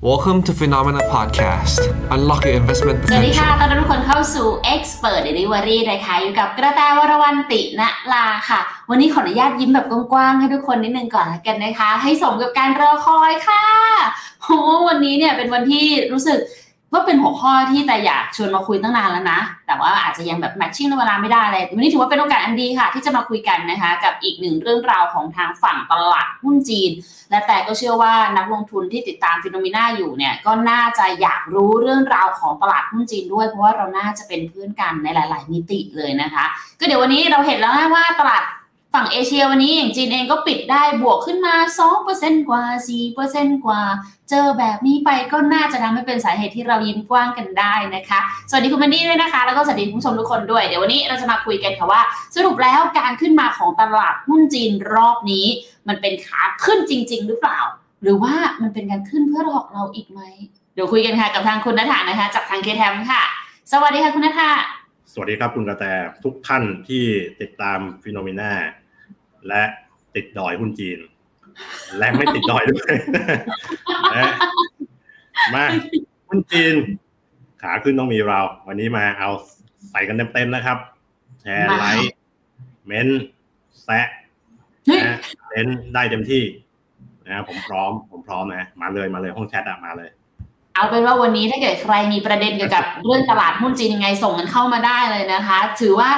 Welcome to Phenomena Podcast. Unlock your investment สวัสดี potential. ค่ะตอนนี้ทุกคนเข้าสู่ Expert Delivery นะคะอยู่กับกระแตวรวันติณลาค่ะ วันนี้ขออนุญาตยิ้มแบบกว้างๆ ให้ทุกคนนิดนึงก่อนละกันนะคะ ให้สมกับการรอคอยค่ะ เพราะว่าวันนี้เนี่ยเป็นวันที่รู้สึก ว่าเป็นหัวข้อที่แต่อยากชวนมาคุยตั้งนานแล้วนะ แต่ว่าอาจจะยังแบบแมทชิ่งเวลาไม่ได้เลยวันนี้ถือว่าเป็นโอกาสอันดีค่ะ ที่จะมาคุยกันนะคะ กับอีกหนึ่งเรื่องราวของทางฝั่งตลาดหุ้นจีน และแต่ก็เชื่อว่านักลงทุนที่ติดตามฟิโนมิน่าอยู่เนี่ย ก็น่าจะอยากรู้เรื่องราวของตลาดหุ้นจีนด้วย เพราะว่าเราน่าจะเป็นเพื่อนกันในหลาย ๆ มิติเลยนะคะ ก็เดี๋ยววันนี้เราเห็นแล้วนะว่าตลาด ฝั่งเอเชียวันนี้อย่างจีนเองก็ปิดได้บวกขึ้นมา 2%กว่า 4%กว่า เจอแบบนี้ไปก็น่าจะทำให้เป็นสาเหตุที่เรายิ้มกว้างกันได้นะคะ สวัสดีคุณมันดี้ด้วยนะคะ แล้วก็สวัสดีคุณผู้ชมทุกคนด้วย เดี๋ยววันนี้เราจะมาคุยกันค่ะว่า สรุปแล้วการขึ้นมาของตลาดหุ้นจีนรอบนี้ มันเป็นขาขึ้นจริง ๆ หรือเปล่า หรือว่ามันเป็นการขึ้นเพื่อหลอกเราอีกไหม เดี๋ยวคุยกันค่ะกับทางคุณนัฐานะคะ จากทางเคแทมค่ะ สวัสดีค่ะคุณนัฐา วัสดีครับคุณกระแตทุกท่านที่ติดตามฟิโนเมนาและติดดอยหุ้นจีน และไม่ติดดอยด้วยนะมาหุ้นจีน ขาขึ้นต้องมีเรา วันนี้มาเอาใส่กันเต็มๆนะครับ แชร์ไลค์เม้นต์แซะเฮ้ยนะเม้นต์ได้เต็มที่นะผมพร้อม ผมพร้อมนะมาเลยมาเลยห้องแชทอะมาเลย เอาเป็นว่าวันนี้ถ้าเกิดใครมีประเด็นเกี่ยวกับเรื่องตลาดหุ้นจีนยังไงส่งกันเข้ามาได้เลยนะคะ ถือว่า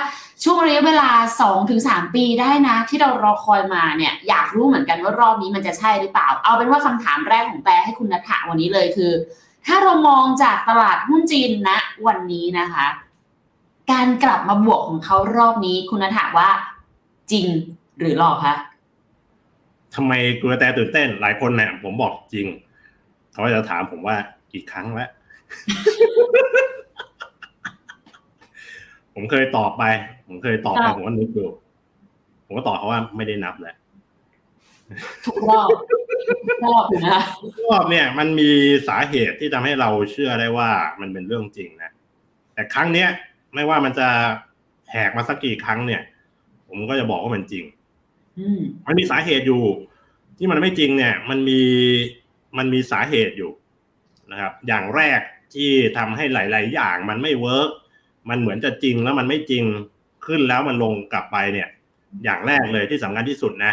ช่วงระยะเวลา 2-3 ปีได้นะ ที่เรารอคอยมาเนี่ยอยากรู้เหมือนกันว่ารอบนี้มันจะใช่หรือเปล่า เอาเป็นว่าคำถามแรกของแต่ให้คุณนัทธะวันนี้เลยคือ ถ้าเรามองจากตลาดหุ้นจีนณวันนี้นะคะ การกลับมาบวกของเขารอบนี้คุณนัทธะว่าจริงหรือหลอกคะทำไมกลัวแต่ตื่นเต้นหลายคนเนี่ยผมบอกจริง เขาจะถามผมว่า กี่ครั้งแล้ว ผมเคยตอบไป ผมเคยตอบไปผมก็นึกดูผมก็ตอบเขาว่าไม่ได้นับแหละทุกรอบทุกรอบอยู่นะคะรอบเนี่ย มันมีสาเหตุที่ทำให้เราเชื่อได้ว่ามันเป็นเรื่องจริงนะแต่ครั้งเนี้ย ไม่ว่ามันจะแหกมาสักกี่ครั้งเนี่ย ผมก็จะบอกว่ามันจริงอืมมันมีสาเหตุอยู่ ที่มันไม่จริงเนี่ย มันมีมันมีสาเหตุอยู่ นะครับ อย่างแรกที่ทำให้หลาย ๆ อย่างมันไม่ work มันเหมือนจะจริงแล้วมันไม่จริงขึ้นแล้วมันลงกลับไปเนี่ย อย่างแรกเลยที่สำคัญที่สุดนะ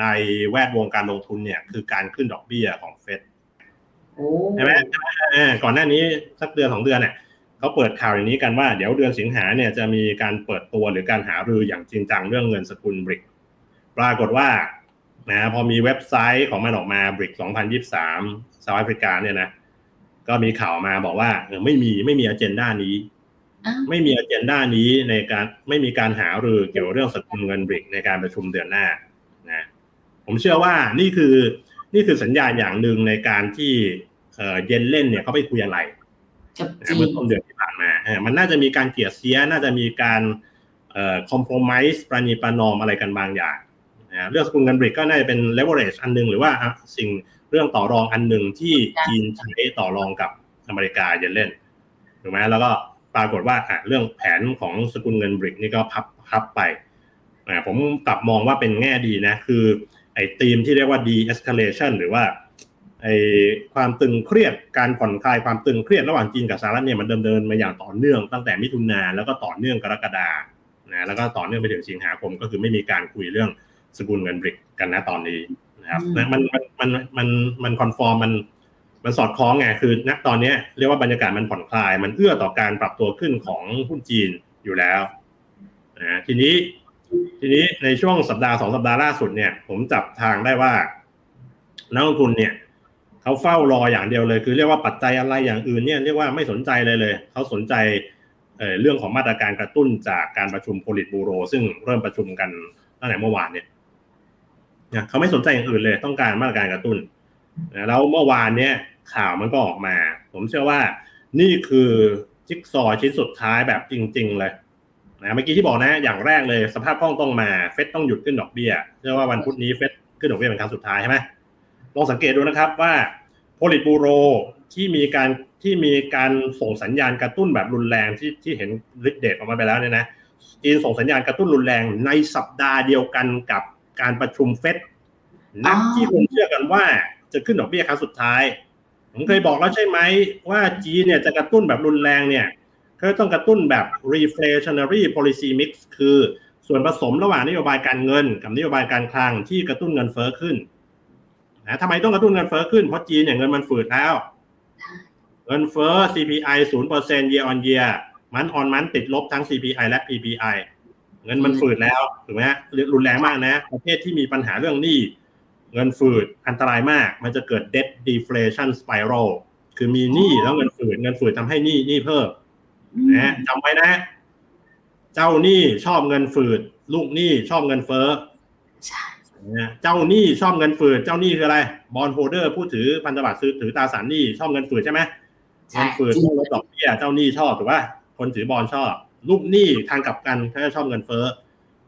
ในแวดวงการลงทุนเนี่ยคือการขึ้นดอกเบี้ยของเฟดโอ้ใช่ไหมเออก่อนหน้านี้สักเดือนสองเดือนเนี่ยเขาเปิดข่าวอย่างนี้กันว่าเดี๋ยวเดือนสิงหาเนี่ยจะมีการเปิดตัวหรือการหารืออย่างจริงจังเรื่องเงินสกุลบริกปรากฏว่านะพอมีเว็บไซต์ของมันออกมาบริก2023เซาท์แอฟริกาเนี่ยนะ ก็มีข่าวมาบอกว่าเออไม่มีไม่มีอเจนดานี้อ้าวไม่มีอเจนดานี้ในการไม่มีการหารือเกี่ยวกับเรื่องสกุลเงินบริกในการประชุมเดือนหน้านะผมเชื่อว่านี่คือนี่คือสัญญาณอย่างหนึ่งในการที่เอ่อเย็นเล่นเนี่ยเขาไปคุยอะไรกับนะจีเมื่อนต้นเดือนที่ผ่านมาเออมันน่าจะมีการเกลียดเสีย น่าจะมีการเอ่อคอมโพมไ s ส์ประนีประนอมอะไรกันบางอย่างนะเรื่องสกุลเงินบริกก็น่าจะเป็น leverage อันหนึงหรือว่าอะสิ่ง เรื่องต่อรองอันหนึ่งที่จีนใช้ต่อรองกับอเมริกาเย็นเล่นถูกไหมแล้วก็ปรากฏว่าอะเรื่องแผนของสกุลเงินบริกนี่ก็พับพับไปอะผมกลับมองว่าเป็นแง่ดีนะ คือไอ้ธีมที่เรียกว่า de-escalation หรือว่าไอความตึงเครียดการผ่อนคลายความตึงเครียดระหว่างจีนกับสหรัฐเนี่ยมันเดิมเดินมาอย่างต่อเนื่องตั้งแต่มิถุนาแล้วก็ต่อเนื่องกรกฎานะแล้วก็ต่อเนื่องไปถึงสิงหาคมก็คือไม่มีการคุยเรื่องสกุลเงินบริกกันนะตอนนี้ นะครับนะมันมันมันมันมันคอนฟอร์มมันมันสอดคล้องไงคือณตอนเนี้ยเรียกว่าบรรยากาศมันผ่อนคลาย มันเอื้อต่อการปรับตัวขึ้นของหุ้นจีนอยู่แล้วนะทีนี้ ทีนี้ในช่วงสัปดาห์สองสัปดาห์ล่าสุดเนี่ย ผมจับทางได้ว่านักลงทุนเนี่ยเขาเฝ้ารออย่างเดียวเลย คือเรียกว่าปัจจัยอะไรอย่างอื่นเนี่ยเรียกว่าไม่สนใจเลยเลยเขาสนใจเอ่อเรื่องของมาตรการกระตุ้นจากการประชุมโพลิตบูโร ซึ่งเริ่มประชุมกันตั้งแต่เมื่อวานเนี่ย นะเขาไม่สนใจอย่างอื่นเลย ต้องการมาตรการกระตุ้นนะแล้วเมื่อวานเนี่ยข่าวมันก็ออกมา ผมเชื่อว่า นี่คือจิ๊กซอว์ชิ้นสุดท้ายแบบจริง ๆ เลยนะเมื่อกี้ที่บอกนะ อย่างแรกเลยสภาพคล่องต้องมาเฟดต้องหยุดขึ้นดอกเบี้ยเชื่อว่าวันพุธนี้เฟดขึ้นดอกเบี้ยเป็นครั้งสุดท้ายใช่ไหมลองสังเกตดูนะครับว่าโพลิตบูโรที่มีการที่มีการส่งสัญญาณกระตุ้นแบบรุนแรงที่ที่เห็นฤทธิ์เดชออกมาไปแล้วเนี่ยนะจีนส่งสัญญาณกระตุ้นรุนแรงในสัปดาห์เดียวกันกับ การประชุมเฟดนัดที่คนเชื่อกันว่าจะขึ้นดอกเบี้ยครั้งสุดท้าย ผมเคยบอกแล้วใช่ไหมว่าจีนเนี่ยจะกระตุ้นแบบรุนแรงเนี่ยเขาต้องกระตุ้นแบบ reflationary policy mix คือส่วนผสมระหว่างนโยบายการเงิน กับนโยบายการคลังที่กระตุ้นเงินเฟ้อขึ้นนะทำไมต้องกระตุ้นเงินเฟ้อขึ้นเพราะจีนเนี่ยเงินมันฝืดแล้ว เงินเฟ้อ CPI 0% year on year มันออนมันติดลบทั้ง CPI และ PPI เงินมันฝืดแล้วถูกไหมฮะรุนแรงมากนะ ประเทศที่มีปัญหาเรื่องหนี้เงินฝืดอันตรายมาก มันจะเกิด debt deflation spiral คือมีหนี้แล้วเงินฝืดเงินฝืดทำให้หนี้หนี้เพิ่มนะจำไว้นะ เจ้าหนี้ชอบเงินฝืด ลูกหนี้ชอบเงินเฟ้อใช่นะเจ้าหนี้ชอบเงินฝืด เจ้าหนี้คืออะไร bondholder ผู้ถือพันธบัตรซื้อถือตราสารหนี้ชอบเงินฝืดใช่ไหมใช่เงินฝืดต้องลดดอกเบี้ยเจ้าหนี้ชอบถูกป่ะคนถือบอลชอบ ลูกหนี้ทางกลับกันเขาจะชอบเงินเฟ้อ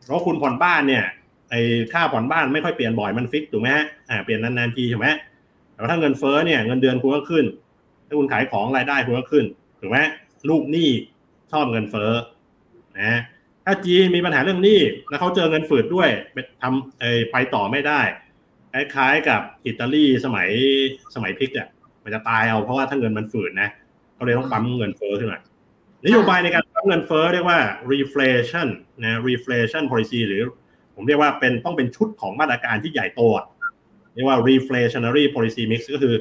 เพราะคุณผ่อนบ้านเนี่ยไอ้ค่าผ่อนบ้านไม่ค่อยเปลี่ยนบ่อยมัน fix ถูกไหมฮะอ่าเปลี่ยนนานๆทีถูกไหมแต่ถ้าเงินเฟ้อเนี่ยเงินเดือนคุณก็ขึ้น ถ้าคุณขายของรายได้คุณก็ขึ้นถูกไหมลูกหนี้ชอบเงินเฟ้อนะถ้าจีนมีปัญหาเรื่องหนี้แล้วเขาเจอเงินฝืดด้วยไปทำไอ้ไปต่อไม่ได้คล้ายๆกับอิตาลีสมัยสมัยพิกอะมันจะตายเอาเพราะว่าถ้าเงินมันฝืดนะเขาเลยต้องปั๊มเงินเฟ้อขึ้นมา นโยบายในการ เงินเฟ้อเรียกว่า reflation นะ reflation policy หรือผมเรียกว่าเป็นต้องเป็นชุดของมาตรการที่ใหญ่โตเรียกว่า reflationary policy mix ก็คือ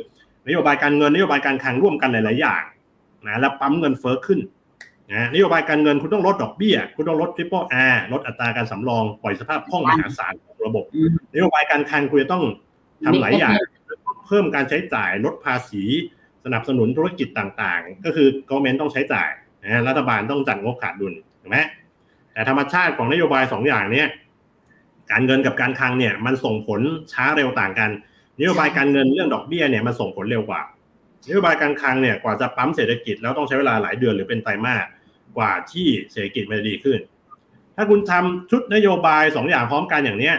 นโยบายการเงินนโยบายการคลังร่วมกันหลาย ๆ อย่างนะแล้วปั๊มเงินเฟ้อขึ้นนะนโยบายการเงินคุณต้องลดดอกเบี้ย คุณต้องลด triple R ลดอัตราการสำรองปล่อยสภาพคล่องมหาศาลของระบบ นโยบายการคลังคุณจะต้องทำหลายอย่าง เพิ่มการใช้จ่ายลดภาษี สนับสนุนธุรกิจต่าง ๆ ก็คือ government ต้องใช้จ่าย นะรัฐบาลต้องจัดงบขาดดุลถูกไหมแต่ธรรมชาติของนโยบายสองอย่างเนี้ยการเงินกับการคลังเนี่ยมันส่งผลช้าเร็วต่างกัน นโยบายการเงินเรื่องดอกเบี้ยเนี่ยมันส่งผลเร็วกว่านโยบายการคลังเนี่ยกว่าจะปั๊มเศรษฐกิจแล้วต้องใช้เวลาหลายเดือนหรือเป็นไตรมาสกว่าที่เศรษฐกิจมันจะดีขึ้น ถ้าคุณทำชุดนโยบายสองอย่างพร้อมกันอย่างเนี้ย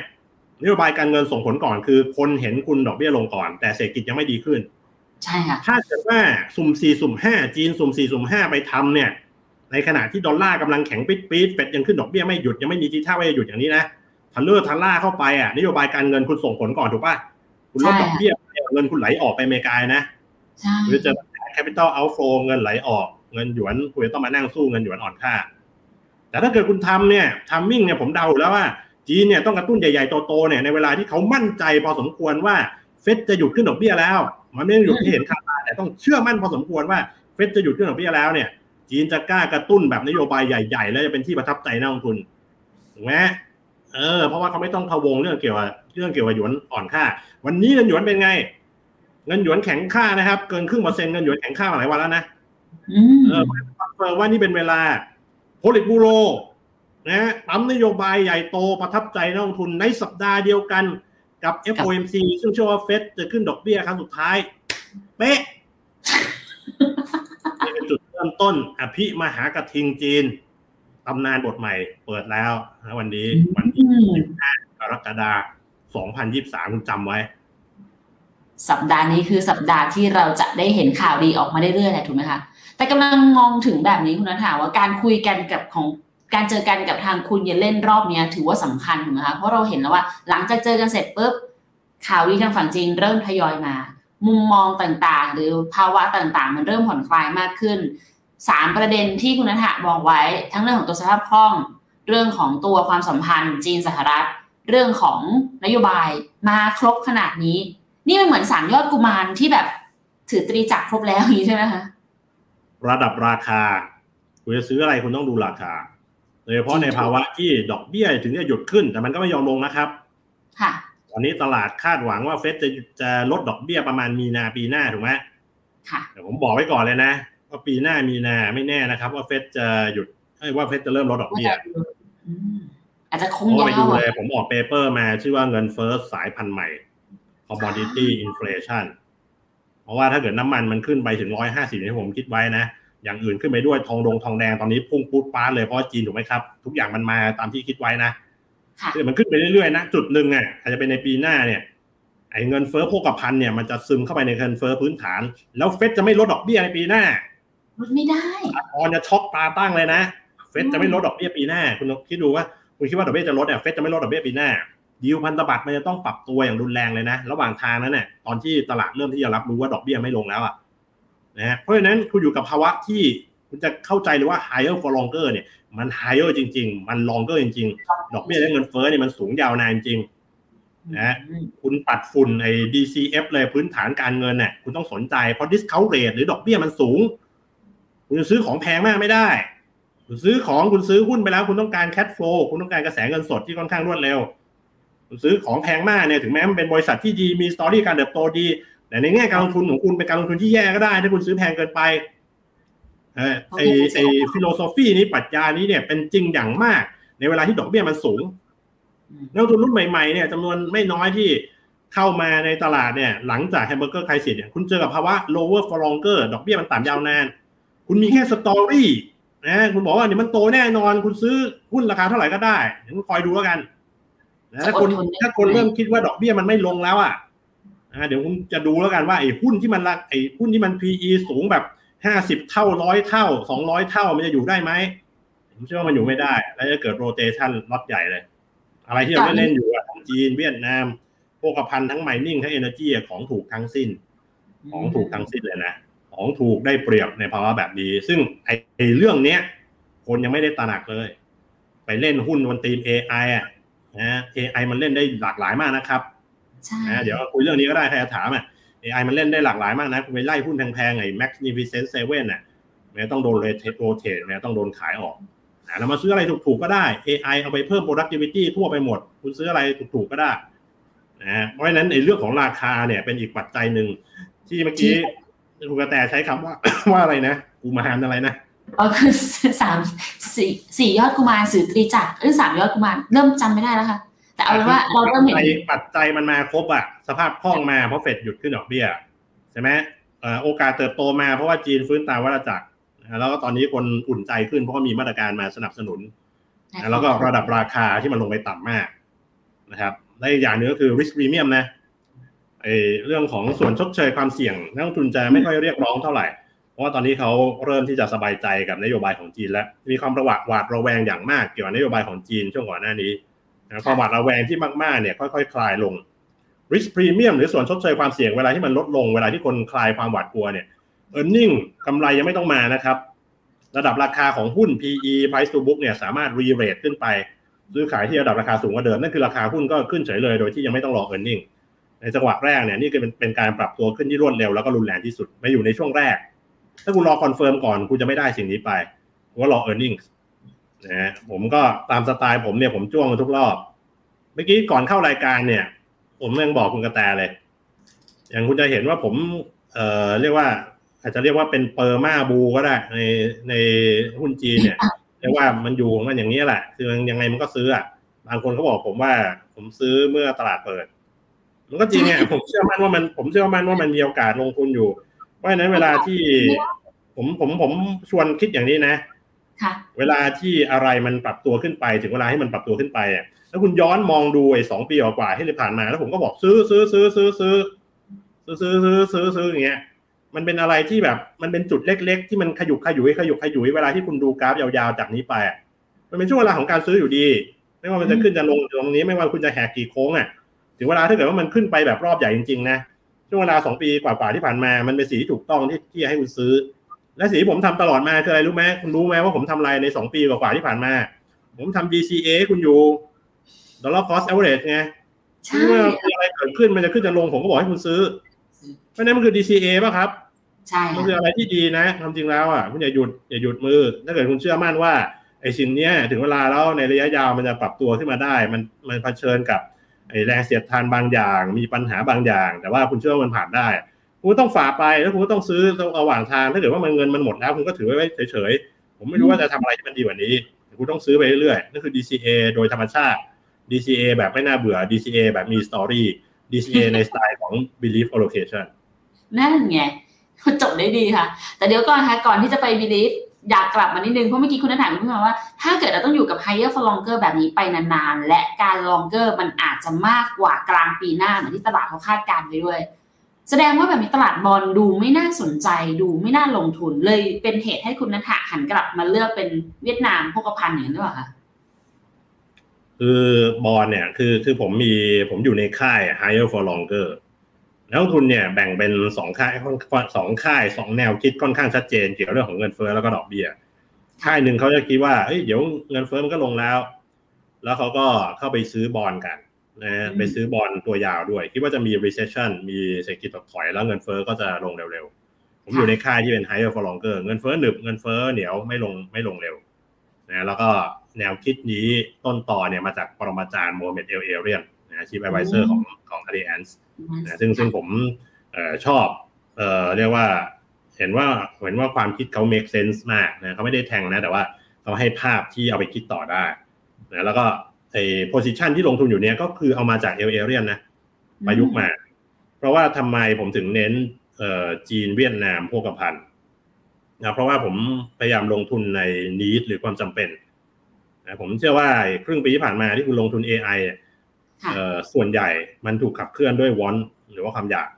นโยบายการเงินส่งผลก่อนคือ คนเห็นคุณดอกเบี้ยลงก่อน แต่เศรษฐกิจยังไม่ดีขึ้น ใช่ค่ะถ้าเกิดว่าสุ่มสี่สุ่มห้าจีนสุ่มสี่สุ่มห้าไปทำเนี่ย ในขณะที่ดอลลาร์กำลังแข็งปิดปี๊ดเฟดยังขึ้นดอกเบี้ยไม่หยุดยังไม่มีทีท่าว่าจะหยุดอย่างนี้นะทันเลอร์ทันล่าเข้าไปอะนโยบายการเงินคุณส่งผลก่อนถูกป่ะคุณลดใช่ดอกเบี้ยเงินคุณไหลออกไปอเมริกานะใช่หรือจะ capital outflow เงินไหลออกเงินหยวนคุณจะต้องมานั่งสู้เงินหยวนอ่อนค่า แต่ถ้าเกิดคุณทำเนี่ยทัมมิ่งเนี่ยผมเดาอยู่แล้วว่าจีนเนี่ยต้องกระตุ้นใหญ่ๆโตๆเนี่ยในเวลาที่เขามั่นใจพอสมควรว่าเฟดจะหยุดขึ้นดอกเบี้ยแล้ว มันไม่ได้หยุดที่เห็นคาตาแต่ต้องเชื่อมั่นพอสมควรว่าเฟดจะหยุดขึ้นดอกเบี้ยแล้วเนี่ย จีนจะกล้ากระตุ้นแบบนโยบายใหญ่ๆ แล้วจะเป็นที่ประทับใจนักลงทุนถูกไหมเออเพราะว่าเขาไม่ต้องพะวงเรื่องเกี่ยวกับเรื่องเกี่ยวกับหยวนอ่อนค่า วันนี้เงินหยวนเป็นไง เงินหยวนแข็งค่านะครับ เกินครึ่งเปอร์เซ็นต์เงินหยวนแข็งค่ามาหลายวันแล้วนะอืมเออเออว่านี่เป็นเวลาโพลิตบูโรนะปั๊มนโยบายใหญ่โตประทับใจนักลงทุนในสัปดาห์เดียวกัน กับ FOMC ซึ่งเชื่อว่าเฟดจะขึ้นดอกเบี้ยครั้งสุดท้าย เป๊ะนี่เป็นจุดเริ่มต้น อภิมหากระทิงจีนตำนานบทใหม่เปิดแล้วนะวันนี้วันที่อืมกรกฎาคม2023 คุณจำไว้ สัปดาห์นี้คือสัปดาห์ที่เราจะได้เห็นข่าวดีออกมาเรื่อยๆแหละถูกไหมคะแต่กำลังมองถึงแบบนี้คุณนัทถาว่าการคุยกันกับของ การเจอกันกับทางคุณเยเล่นรอบเนี้ยถือว่าสำคัญถูกไหมคะเพราะเราเห็นแล้วว่า หลังจากเจอกันเสร็จปุ๊บข่าวดีทางฝั่งจีนเริ่มทยอยมา มุมมองต่างๆ หรือภาวะต่างๆ มันเริ่มผ่อนคลายมากขึ้นสามประเด็นที่คุณนัทถาบอกไว้ทั้งเรื่องของตัวสภาพคล่อง เรื่องของตัวความสัมพันธ์จีนสหรัฐ เรื่องของนโยบายมาครบขนาดนี้ นี่มันเหมือนสามยอดกุมารที่แบบถือตรีจักรครบแล้วอย่างนี้ใช่ไหมคะระดับราคา คุณจะซื้ออะไรคุณต้องดูราคา โดยเฉพาะในภาวะที่ดอกเบี้ยถึงจะหยุดขึ้น แต่มันก็ไม่ยอมลงนะครับ ค่ะ ตอนนี้ตลาดคาดหวังว่าเฟดจะจะลดดอกเบี้ยประมาณมีนาปีหน้าถูกไหมค่ะแต่ผมบอกไว้ก่อนเลยนะว่าปีหน้ามีนาไม่แน่นะครับ ว่าเฟดจะหยุดเอ้ยว่าเฟดจะเริ่มลดดอกเบี้ยอืมอาจจะคผงมก็ยาไปดูวเลอะยผมออก paper มาชื่อว่าเงินเฟ้อสายพันธุ์ใหม่ commodity inflation เพราะว่าถ้าเกิดน้ำมันมันขึ้นไปถึงร้อยห้าสิบที่ผมคิดไว้นะ อย่างอื่นขึ้นไปด้วยทองดงทองแดงตอนนี้พุ่งปูดป้าดเลยเพราะว่าจีนถูกไหมครับ ทุกอย่างมันมาตามที่คิดไว้นะค่ะคือมันขึ้นไปเรื่อยๆนะจุดหนึ่งอะอาจจะเป็นในปีหน้าเนี่ยไอ้เงินเฟ้อโภคภัณฑ์เนี่ยมันจะซึมเข้าไปในเงินเฟ้อพื้นฐาน แล้วเฟดจะไม่ลดดอกเบี้ยในปีหน้าลดไม่ได้ออนจะช็อกตาตั้งเลยนะเฟดจะไม่ลดดอกเบี้ยปีหน้า คุณลองคิดดูว่าคุณคิดว่าดอกเบี้ยจะลดเนี่ยเฟดจะไม่ลดดอกเบี้ยปีหน้ายิวพันธบัตรมันจะต้องปรับตัวอย่างรุนแรงเลยนะ ระหว่างทางนั้นเนี่ยตอนที่ตลาดเริ่มที่จะรับรู้ว่าดอกเบี้ยไม่ลงแล้วอะ นะฮะเพราะฉะนั้นคุณอยู่กับภาวะที่คุณจะเข้าใจเลยว่า higher for longer เนี่ยมัน higher จริง ๆ มัน longer จริง ๆ ดอกเบี้ยและเงินเฟ้อเนี่ยมันสูงยาวนานจริงนะฮะคุณปัดฝุ่นไอ้ DCF เลยพื้นฐานการเงินเนี่ยคุณต้องสนใจเพราะ discount rate หรือดอกเบี้ยมันสูง คุณจะซื้อของแพงมากไม่ได้ คุณซื้อของคุณซื้อหุ้นไปแล้ว คุณต้องการ cash flow คุณต้องการกระแสเงินสดที่ค่อนข้างรวดเร็ว คุณซื้อของแพงมากเนี่ยถึงแม้มันเป็นบริษัทที่ดีมีสตอรี่การเติบโตดี แต่ในแง่การลงทุนของคุณเป็นการลงทุนที่แย่ก็ได้ ถ้าคุณซื้อแพงเกินไปเออไอไอ้ philosophy นี้ปรัชญานี้เนี่ยเป็นจริงอย่างมาก ในเวลาที่ดอกเบี้ยมันสูงนักลงทุนรุ่นใหม่ๆเนี่ยจำนวนไม่น้อยที่เข้ามาในตลาดเนี่ย หลังจาก hamburger crisis เนี่ยคุณเจอกับภาวะ lower for longer ดอกเบี้ยมันต่ำยาวนาน คุณมีแค่ story นะคุณบอกว่าเนี่ยมันโตแน่นอนคุณซื้อหุ้นราคาเท่าไหร่ก็ได้เดี๋ยวคุณคอยดูแล้วกันนะถ้าคนอดทนได้ถ้าคนเริ่มคิดว่าดอกเบี้ยมันไม่ลงแล้วอะนะ เดี๋ยวคุณจะดูแล้วกันว่าไอ้หุ้นที่มันราไอ้หุ้นที่มัน PE สูงแบบห้าสิบเท่าร้อยเท่าสองร้อยเท่ามันจะอยู่ได้ไหมผมเชื่อว่ามันอยู่ไม่ได้ แล้วจะเกิด rotation ล็อตใหญ่เลย อะไรที่เราเล่นอยู่ทั้งจีนเวียดนามโภคภัณฑ์ทั้ง mining ทั้ง energy ของถูกทั้งสิ้น ของถูกทั้งสิ้นเลยนะของถูกได้เปรียบในภาวะแบบนี้ ซึ่งไอ้ไอ้เรื่องเนี้ย คนยังไม่ได้ตระหนักเลย ไปเล่นหุ้นบนทีม AI อะนะ AI มันเล่นได้หลากหลายมากนะครับ นะเดี๋ยวคุยเรื่องนี้ก็ได้ใครจะถามอะ AI มันเล่นได้หลากหลายมากนะคุณไปไล่หุ้นแพงๆไอ้ Magnificent Seven น่ะแม้ต้องโดนโรเทโรเทแม้ต้องโดนขายออกนะแล้วมาซื้ออะไรถูกๆก็ได้ AI เอาไปเพิ่ม productivity ทั่วไปหมด คุณซื้ออะไรถูกๆก็ได้นะเพราะฉะนั้นไอ้เรื่องของราคาเนี่ยเป็นอีกปัจจัยหนึ่งที่เมื่อกี้คุณกระแตใช้คำว่าว่าอะไรนะกูมารอะไรนะก็คือสามสี่สี่ยอดกุมารสื่อตรีจักรหรือสามยอดกุมารเริ่มจำไม่ได้แล้วค่ะ แต่เอาเป็นว่าเราเริ่มเห็นปัจจัยปัจจัยมันมาครบอะสภาพคล่องมาเพราะเฟดหยุดขึ้นดอกเบี้ยใช่ไหมเอ่อโอกาสเติบโตมาเพราะว่าจีนฟื้นตามวัฏจักรนะแล้วก็ตอนนี้คนอุ่นใจขึ้นเพราะว่ามีมาตรการมาสนับสนุนนะแล้วก็ระดับราคาที่มันลงไปต่ำมากนะครับและอีกอย่างหนึงก็คือ risk premium นะไอเรื่องของส่วนชดเชยความเสี่ยงนักลงทุนจะไม่ค่อยเรียกร้องเท่าไหร่ เพราะว่าตอนนี้เขาเริ่มที่จะสบายใจกับนโยบายของจีนแล้ว มีความประวัติหวาดระแวงอย่างมากเกี่ยวกับนโยบายของจีนช่วงก่อนหน้านี้ นะความหวาดระแวงที่มากๆเนี่ยค่อยๆ คลายลง risk premium หรือส่วนชดเชยความเสี่ยงเวลาที่มันลดลงเวลาที่คนคลายความหวาดกลัวเนี่ย earning กำไรยังไม่ต้องมานะครับ ระดับราคาของหุ้น PE price to book เนี่ยสามารถ re-rate ขึ้นไป ซื้อขายที่ระดับราคาสูงกว่าเดิมนั่นคือราคาหุ้นก็ขึ้นเฉยเลยโดยที่ยังไม่ต้องรอ earning ในจังหวะแรกเนี่ยนี่คือเป็นเป็นการปรับตัวขึ้นที่รวดเร็วแล้วก็รุนแรงที่สุดมันอยู่ในช่วงแรก ถ้าคุณรอ confirm ก่อนคุณจะไม่ได้สิ่งนี้ไปคุณก็รอ earnings นะฮะผมก็ตามสไตล์ผมเนี่ยผมจ้วงมาทุกรอบ เมื่อกี้ก่อนเข้ารายการเนี่ย ผมยังบอกคุณกระแตเลย อย่างคุณจะเห็นว่าผม เอ่อเรียกว่า อาจจะเรียกว่าเป็นเปอร์มาบูก็ได้ ในในหุ้นจีนเนี่ยเรียกว่ามันอยู่มันอย่างนี้แหละ คือยังไงมันก็ซื้ออะบางคนเขาบอกผมว่า ผมซื้อเมื่อตลาดเปิด มันก็จริงไงผมเชื่อมั่นว่ามันผมเชื่อมั่นว่ามันมีโอกาสลงทุนอยู่เพราะฉะนั้นเวลาที่ผมผมผมชวนคิดอย่างนี้นะ เวลาที่อะไรมันปรับตัวขึ้นไป ถึงเวลาให้มันปรับตัวขึ้นไปอะแล้วคุณย้อนมองดูไอ้สองปีกว่าที่ผ่านมา แล้วผมก็บอกซื้อซื้อซื้อซื้อซื้อซื้อซื้อซื้อซื้อซื้ออย่างเงี้ยมันเป็นอะไรที่แบบมันเป็นจุดเล็ก ๆ ที่มันขยุกขยุยขยุกขยุยเวลาที่คุณดูกราฟยาวๆจากนี้ไปมันเป็นช่วงเวลาของการซื้ออยู่ดี ไม่ว่ามันจะขึ้นจะลงตรงนี้ไม่ว่าคุณจะแหกกี่โค้งอะถึงเวลาถ้าเกิดว่ามันขึ้นไปแบบรอบใหญ่จริงๆนะช่วงเวลาสองปีกว่าๆที่ผ่านมามันเป็นสีที่ถูกต้องที่ที่ให้คุณซื้อ และสิ่งที่ผมทำตลอดมาคืออะไรรู้ไหมคุณรู้ไหมว่าผมทำอะไรในสองปีกว่าๆที่ผ่านมา ผมทำ DCA ให้คุณอยู่ dollar cost average ไงใช่เมื่อมีอะไรเกิดขึ้นมันจะขึ้นจะลงผมก็บอกให้คุณซื้อ เพราะฉะนั้นมันคือ DCA ป่ะครับ ใช่มันคืออะไรที่ดีนะความจริงแล้วอะคุณอย่าหยุดอย่าหยุดมือ ถ้าเกิดคุณเชื่อมั่นว่าไอ้สิ่งเนี้ยถึงเวลาแล้วในระยะยาวมันจะปรับตัวขึ้นมาได้ มันมันเผชิญกับไอ้แรงเสียดทานบางอย่าง มีปัญหาบางอย่าง แต่ว่าคุณเชื่อว่ามันผ่านได้ คุณต้องฝ่าไปแล้วคุณก็ต้องซื้อระหว่างทางถ้าเกิดว่ามันเงินมันหมดแล้วคุณก็ถือไว้เฉยๆผมไม่รู้ว่าจะทำอะไรที่มันดีกว่านี้แต่คุณต้องซื้อไปเรื่อยๆนั่นคือ DCA โดยธรรมชาติ DCA แบบไม่น่าเบื่อ DCA แบบมีสตอรี่ DCA ในสไตล์ของ belief allocation นั่นไงจบได้ดีค่ะ แต่เดี๋ยวก่อนค่ะก่อนที่จะไป believe อยากกลับมานิดนึง เพราะเมื่อกี้คุณนัทถามขึ้นมาว่า ถ้าเกิดเราต้องอยู่กับ higher for longer แบบนี้ไปนานๆ และการ longer มันอาจจะมากกว่ากลางปีหน้าเหมือนที่ตลาดเขาคาดการณ์ไว้ด้วย แสดงว่าแบบนี้ตลาดบอลดูไม่น่าสนใจดูไม่น่าลงทุนเลยเป็นเหตุให้คุณนัทหันกลับมาเลือกเป็นเวียดนามพกพันอย่างนั้หรือเปล่าคะคือบอลเนี่ยคือคือผมมีผมอยู่ในค่าย higher for longer นักลงทุนเนี่ยแบ่งเป็นสองค่ายสองค่ายสองแนวคิดค่อนข้างชัดเจนเกี่ยวกับเรื่องของเงินเฟ้อแล้วก็ดอกเบี้ยค่ายหนึ่งเขาจะคิดว่าเอ้ยเดี๋ยวเงินเฟ้อมันก็ลงแล้ว แล้วเขาก็เข้าไปซื้อบอลกัน นะไปซื้อบอลตัวยาวด้วย คิดว่าจะมี recession มีเศรษฐกิจถดถอยแล้วเงินเฟ้อก็จะลงเร็วๆ ผมอยู่ในค่ายที่เป็น higher for longer เงินเฟ้อหนึบเงินเฟ้อเหนียวไม่ลงไม่ลงเร็วนะแล้วก็แนวคิดนี้ต้นตอเนี่ยมาจากปรมาจารย์โมฮัมเหม็ดเอลเอเรียนนะ chief advisor ของของ Allianz นะซึ่งซึ่งผมเอ่อชอบเอ่อเรียกว่าเห็นว่าเห็นว่าความคิดเขา make sense มากนะเขาไม่ได้แทงนะ แต่ว่าเขาให้ภาพที่เอาไปคิดต่อได้นะแล้วก็ ไอ้ position ที่ลงทุนอยู่เนี้ยก็คือเอามาจากเอลเอเรียนนะประยุกต์มา เพราะว่าทำไมผมถึงเน้นเอ่อจีนเวียดนามพวกพันนะเพราะว่าผมพยายามลงทุนใน need หรือความจำเป็นนะผมเชื่อว่าครึ่งปีที่ผ่านมาที่คุณลงทุน AI เนี่ยค่ะเอ่อส่วนใหญ่มันถูกขับเคลื่อนด้วยวอนหรือว่าความอยาก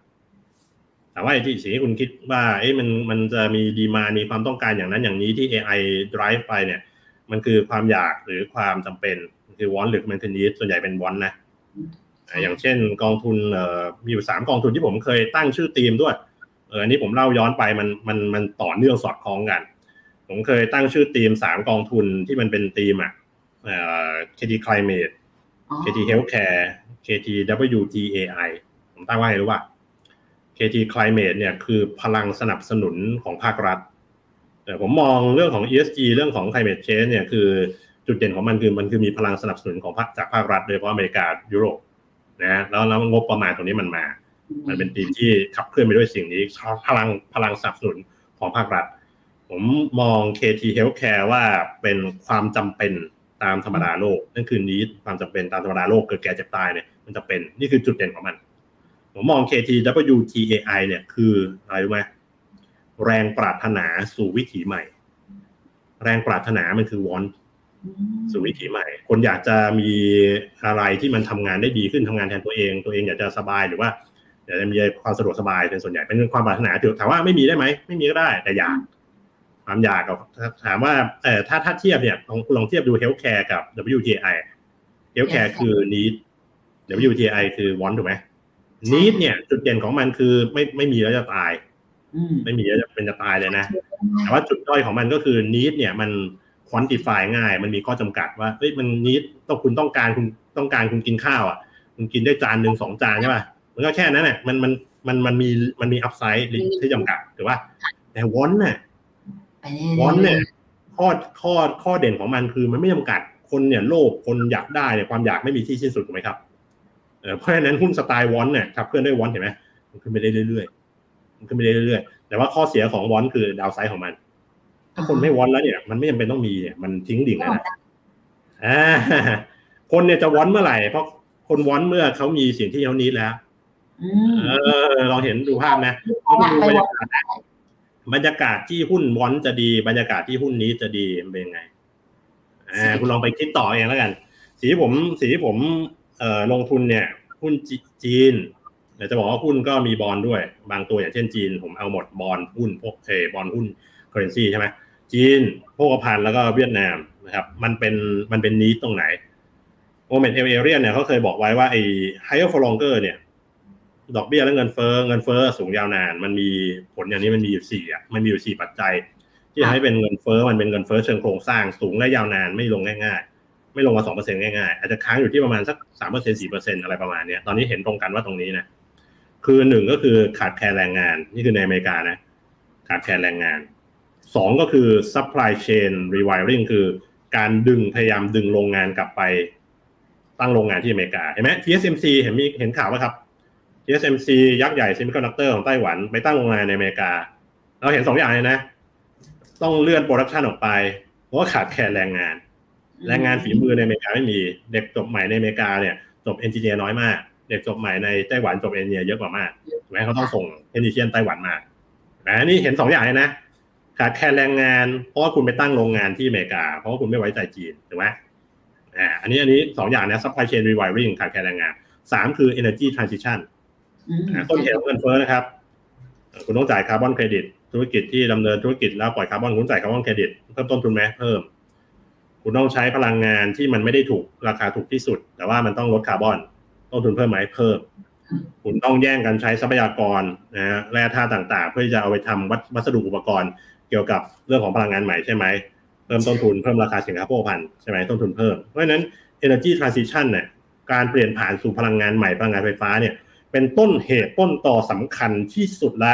แต่ว่าไอ้ที่สิ่งที่คุณคิดว่าเอ๊ะมันมันจะมีดีมามีความต้องการอย่างนั้นอย่างนี้ที่ AI drive ไปเนี่ย มันคือความอยากหรือความจำเป็นมัน คือวอนหรือมันคือนี้ส่วนใหญ่เป็นวอนนะอ่าอย่างเช่นกองทุนเอ่อมีอยู่สามกองทุนที่ผมเคยตั้งชื่อทีมด้วยเอออันนี้ผมเล่าย้อนไปมันมันมันต่อเนื่องสอดคล้องกัน ผมเคยตั้งชื่อทีมสามกองทุนที่มันเป็นทีมอะเอ่อ KT Climate อ๋อ KT Healthcare KT WTAI ผมตั้งว่าไงรู้ป่ะ KT Climate เนี่ยคือพลังสนับสนุนของภาครัฐ แต่ผมมองเรื่องของ ESG เรื่องของ climate change เนี่ยคือ จุดเด่นของมันคือมันคือมีพลังสนับสนุนของภาคจากภาครัฐโดยเฉพาะอเมริกายุโรปนะแล้วแล้วงบประมาณตรงนี้มันมา มันเป็นทีมที่ขับเคลื่อนไปด้วยสิ่งนี้พลังพลังสนับสนุนของภาครัฐ ผมมอง KT Healthcare ว่าเป็นความจำเป็นตามธรรมดาโลกนั่นคือนี้ความจำเป็นตามธรรมดาโลกเกิดแก่เจ็บตายเนี่ยมันจะเป็นนี่คือจุดเด่นของมัน ผมมอง KT WTAI เนี่ยคืออะไรรู้ไหมแรงปรารถนาสู่วิถีใหม่ แรงปรารถนามันคือวอนอืม สู่วิถีใหม่ คนอยากจะมีอะไรที่มันทำงานได้ดีขึ้นทำงานแทนตัวเอง ตัวเองอยากจะสบายหรือว่าอยากจะมีความสะดวกสบายเป็นส่วนใหญ่เป็นความปรารถนาถามว่าไม่มีได้ไหมไม่มีก็ได้ แต่อยากความอยากกับถามว่าเออถ้าถ้าเทียบเนี่ยลองลองเทียบดู healthcare กับ WTI healthcare คือ need WTI คือ want ถูกไหม need เนี่ยจุดเด่นของมันคือไม่ไม่มีแล้วจะตายอืมไม่มีแล้วจะเป็นจะตายเลยนะแต่ว่าจุดด้อยของมันก็คือ need เนี่ยมัน quantify ง่าย มันมีข้อจำกัดว่าเอ้ยมัน need ต้องคุณต้องการคุณต้องการคุณกินข้าวอะคุณกินได้จานหนึ่งสองจานใช่ป่ะมันก็แค่นั้นแหละมันมันมันมันมีมันมี upside ที่จำกัดถูกป่ะแต่ want เนี่ยไปเรื่อยๆวอนเนี่ยข้อข้อข้อเด่นของมันคือมันไม่จำกัดคนเนี่ยโลภคนอยากได้เนี่ยความอยากไม่มีที่สิ้นสุดถูกไหมครับเออเพราะฉะนั้นหุ้นสไตล์วอนเนี่ยขับเคลื่อนด้วยวอนเห็นไหมมันขึ้นไปได้เรื่อยๆมันขึ้นไปได้เรื่อยๆแต่ว่าข้อเสียของวอนคือดาวไซด์ของมัน ถ้าคนไม่วอนแล้วเนี่ย มันไม่จำเป็นต้องมีเนี่ยมันทิ้งดิ่งเลยนะอ่าคนเนี่ยจะวอนเมื่อไหร่ เพราะคนวอนเมื่อเขามีสิ่งที่เขานี้แล้วอืมเออลองเห็นดูภาพนะอยากดูไปบรรวอยานกาศนะบรรยากาศที่หุ้นวอนจะดี บรรยากาศที่หุ้นนี้จะดีมันเป็นยังไงอ่าคุณลองไปคิดต่อเองแล้วกัน สีที่ผมสีที่ผมเอ่อลงทุนเนี่ย หุ้นจีจีนเดี๋ยวจะบอกว่าหุ้นก็มีบอลด้วย บางตัวอย่างเช่นจีน ผมเอาหมดบอลหุ้นพวกเออบอลหุ้นcurrency ใช่ไหม จีนโภคภัณฑ์แล้วก็เวียดนามนะครับมันเป็นมันเป็นนี้ตรงไหนโมฮัมเหม็ดเอลเอเรียนเนี่ยเขาเคยบอกไว้ว่าไอ้ higher for longer เนี่ยดอกเบี้ยและเงินเฟ้อเงินเฟ้อสูงยาวนาน มันมีผลอย่างนี้มันมีอยู่สี่อะมันมีอยู่สี่ปัจจัย ที่ให้เป็นเงินเฟ้อมันเป็นเงินเฟ้อเชิงโครงสร้างสูงและยาวนานไม่ลงง่าย ๆ ไม่ลงมาสองเปอร์เซ็นต์ง่ายๆ อาจจะค้างอยู่ที่ประมาณสักสามเปอร์เซ็นสี่เปอร์เซ็นอะไรประมาณเนี้ยตอนนี้เห็นตรงกันว่าตรงนี้นะคือหนึ่งก็คือขาดแคลนแรงงาน นี่คือในอเมริกานะ ขาดแคลนแรงงาน สองก็คือ supply chain rewiring คือการดึงพยายามดึงโรงงานกลับไป ตั้งโรงงานที่อเมริกาเห็นไหม TSMC เห็นมีเห็นข่าวไหมครับ TSMC ยักษ์ใหญ่ semiconductor ของไต้หวันไปตั้งโรงงานในอเมริกา เราเห็นสองอย่างเลยนะ ต้องเลื่อน production ออกไป เพราะขาดแคลนแรงงาน แรงงานฝีมือในอเมริกาไม่มีเด็กจบใหม่ในอเมริกาเนี่ยจบ engineer น้อยมาก เด็กจบใหม่ในไต้หวันจบ engineer เยอะกว่ามากถูกไหมเขาต้องส่ง technician ไต้หวันมานะนี่เห็นสองอย่างเลยนะ ขาดแคลนแรงงาน เพราะว่าคุณไปตั้งโรงงานที่อเมริกา เพราะว่าคุณไม่ไว้ใจจีนถูกไหมอ่าอันนี้อันนี้สองอย่างนะ supply chain rewiring ขาดแคลนแรงงานสามคือ energy transition อืมอ่าต้นเหตุของเงินเฟ้อนะครับ คุณต้องจ่ายคาร์บอนเครดิต ธุรกิจที่ดำเนินธุรกิจแล้วปล่อยคาร์บอนคุณจ่ายคาร์บอนเครดิตเพิ่มต้นทุนไหมเพิ่ม คุณต้องใช้พลังงานที่มันไม่ได้ถูกราคาถูกที่สุด แต่ว่ามันต้องลดคาร์บอนต้นทุนเพิ่มไหมเพิ่ม คุณต้องแย่งกันใช้ทรัพยากรนะฮะแร่ธาตุต่างๆ เพื่อจะเอาไปทำวัวัสดุอุปกรณ์เกี่ยวกับเรื่องของพลังงานใหม่ใช่ไหมเพิ่มต้นทุนเพิ่มราคาสินค้าโภคภัณฑ์ใช่ไหมต้นทุนเพิ่ม เพราะฉะนั้น energy transition เนี่ยการเปลี่ยนผ่านสู่พลังงานใหม่พลังงานไฟฟ้าเนี่ยเป็นต้นเหตุต้นต่อสำคัญที่สุดละ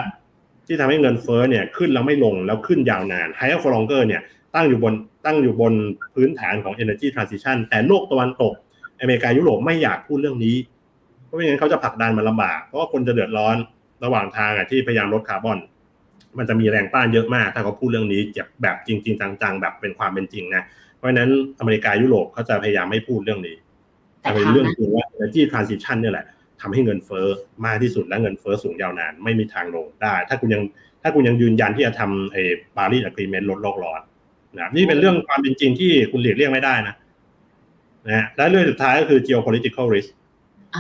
ที่ทำให้เงินเฟ้อเนี่ยขึ้นแล้วไม่ลงแล้วขึ้นยาวนาน higher for longer เนี่ยตั้งอยู่บนตั้งอยู่บนพื้นฐานของ energy transition แต่โลกตะวันตก อเมริกายุโรปไม่อยากพูดเรื่องนี้ เพราะไม่งั้นเขาจะผลักดันมันลำบากเพราะว่าคนจะเดือดร้อนระหว่างทางอะที่พยายามลดคาร์บอน มันจะมีแรงต้านเยอะมาก ถ้าเขาพูดเรื่องนี้เจ็บแบบจริง ๆ จังๆ แบบเป็นความเป็นจริงนะเพราะฉะนั้นอเมริกายุโรปเขาจะพยายามไม่พูดเรื่องนี้แต่แต่เป็นทำเรื่องนะจริงว่า energy transition เนี่ยแหละทำให้เงินเฟ้อมากที่สุดและเงินเฟ้อสูงยาวนาน ไม่มีทางลงได้ ถ้าคุณยังถ้าคุณยังยืนยันที่จะทำไอ้ปารีสอะกรีเมนต์ลดโลกร้อนนะครับนี่เป็นเรื่องความเป็นจริงที่คุณหลีกเลี่ยงไม่ได้นะนะฮะและเรื่องสุดท้ายก็คือ geopolitical risk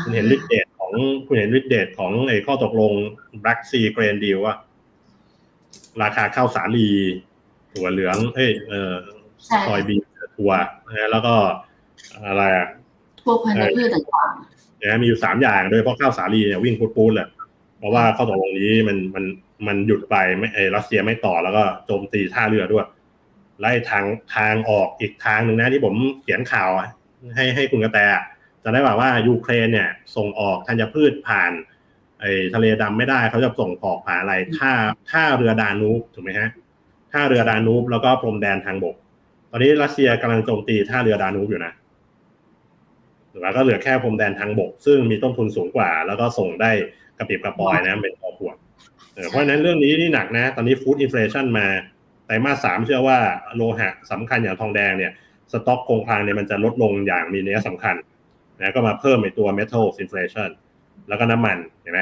คุณเห็นฤทธิ์เดชของคุณเห็นฤทธิ์เดชของไอ้ข้อตกลง Black Sea Grain Deal ว่า ราคาข้าวสาลีถั่วเหลือง เอ้ยเออใช่ซอยบีถั่วนะแล้วก็อะไรอะพวกพันธุ์พืชต่างนะมีอยู่สามอย่างโดยเฉพาะข้าวสาลีเนี่ยวิ่งปูดๆเลยเพราะว่าข้อตกลงนี้มันมันมันหยุดไปไม่ไอ้รัสเซียไม่ต่อแล้วก็โจมตีท่าเรือด้วยไล่ทางทางออกอีกทางหนึ่งนะที่ผมเขียนข่าวอะให้ให้คุณกระแตอะจะได้บอกว่ายูเครนเนี่ย ส่งออกธัญพืชผ่าน ไอ้ทะเลดำไม่ได้เขาจะส่งออกผ่านอะไรท่าท่าเรือดานูบถูกไหมฮะท่าเรือดานูบแล้วก็พรมแดนทางบก ตอนนี้รัสเซียกำลังโจมตีท่าเรือดานูบอยู่นะหรือว่าก็เหลือแค่พรมแดนทางบก ซึ่งมีต้นทุนสูงกว่า แล้วก็ส่งได้กระปิบกระปอยนะเป็นคอขวดเออเพราะฉะนั้นเรื่องนี้นี่หนักนะ ตอนนี้ food inflation มาไตรมาสสามเชื่อว่าโลหะสำคัญอย่างทองแดงเนี่ยสต็อกคงคลังเนี่ยมันจะลดลงอย่างมีนัยสำคัญนะก็มาเพิ่มในตัว metal inflation แล้วก็น้ำมันเห็นไหม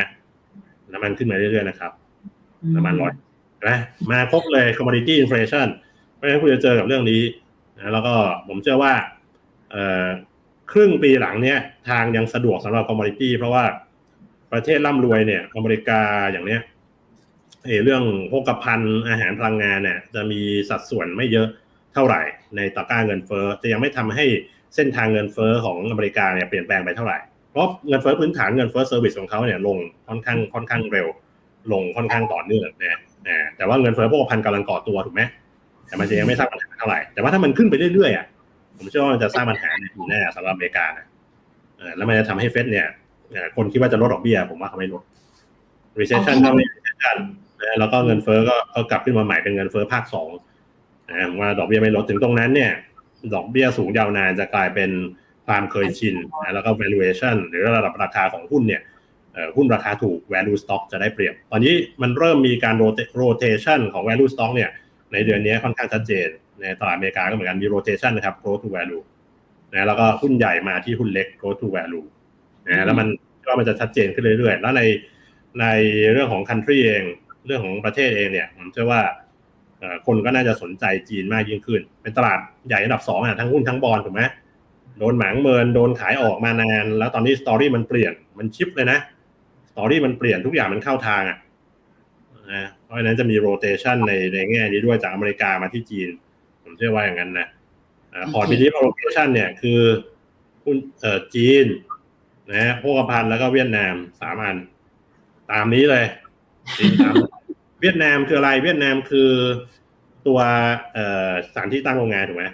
น้ำมันขึ้นมาเรื่อยๆนะครับๆน้ำมันร้อยเห็นไหมมาครบเลย commodity inflation เพราะฉะนั้นคุณจะเจอกับเรื่องนี้นะแล้วก็ผมเชื่อว่าเอ่อครึ่งปีหลังเนี้ยทางยังสะดวกสำหรับ commodity เพราะว่าประเทศร่ำรวยเนี่ยอเมริกาอย่างเนี้ยเออเรื่องโภคภัณฑ์อาหารพลังงานเนี่ยจะมีสัดส่วนไม่เยอะเท่าไหร่ในตะกร้าเงินเฟ้อจะยังไม่ทำให้เส้นทางเงินเฟ้อของอเมริกาเนี่ยเปลี่ยนแปลงไปเท่าไหร่เพ ราะเงินเฟ้อพื้นฐานเงินเฟ้อ service ของเขาเนี่ยลงค่อนข้างค่อนข้างเร็ว ลงค่อนข้างต่อเนื่องนะอ่าแต่ว่าเงินเฟ้อโภคภัณฑ์กำลังก่อตัวถูกไหมแต่มันจะยังไม่สร้างปัญหาเท่าไหร่แต่ว่าถ้ามันขึ้นไปเรื่อยๆอะผมเชื่อว่ามันจะสร้างปัญหาในปีหน้าสำหรับอเมริกานะเออแล้วมันจะทำให้เฟดเนี่ยเอ่อคนคิดว่าจะลดดอกเบี้ยผมว่าเขาไม่ลด recession ก็ไม่ recession นะแล้วก็เงินเฟ้อก็ก็กลับขึ้นมาใหม่เป็นเงินเฟ้อภาคสองนะผมว่าดอกเบี้ยไม่ลดถึงตรงนั้นเนี่ย ดอกเบี้ยสูงยาวนานจะกลายเป็น ความเคยชินนะแล้วก็ valuation หรือระดับราคาของหุ้นเนี่ยเอ่อหุ้นราคาถูก value stock จะได้เปรียบ ตอนนี้มันเริ่มมีการ rota- rotation ของ value stock เนี่ย ในเดือนนี้ค่อนข้างชัดเจน ในตลาดอเมริกาก็เหมือนกันมี rotation นะครับ growth to value นะแล้วก็หุ้นใหญ่มาที่หุ้นเล็ก growth to value นะแล้วมันก็มันจะชัดเจนขึ้นเรื่อยๆ แล้วในในเรื่องของ country เอง เรื่องของประเทศเองเนี่ยผมเชื่อว่าเอ่อคนก็น่าจะสนใจจีนมากยิ่งขึ้น เป็นตลาดใหญ่อันดับสองอะทั้งหุ้นทั้งบอลถูกไหม โดนหมางเมินโดนขายออกมานาน แล้วตอนนี้ story มันเปลี่ยนมัน shift เลยนะ story มันเปลี่ยนทุกอย่างมันเข้าทางอะนะเพราะฉะนั้นจะมี rotation ในในแง่นี้ด้วยจากอเมริกามาที่จีน ผมเชื่อว่าอย่างนั้นนะพอร์ตโอเคบิลิฟโรเตชันเนี่ยคือหุ้นเอ่อจีนนะโภคภัณฑ์แล้วก็เวียดนามสามอัน ตามนี้เลยจีนตามเวียดนามคืออะไรเวียดนามคือตัวเอ่อสถานที่ตั้งโรงงานถูกไหม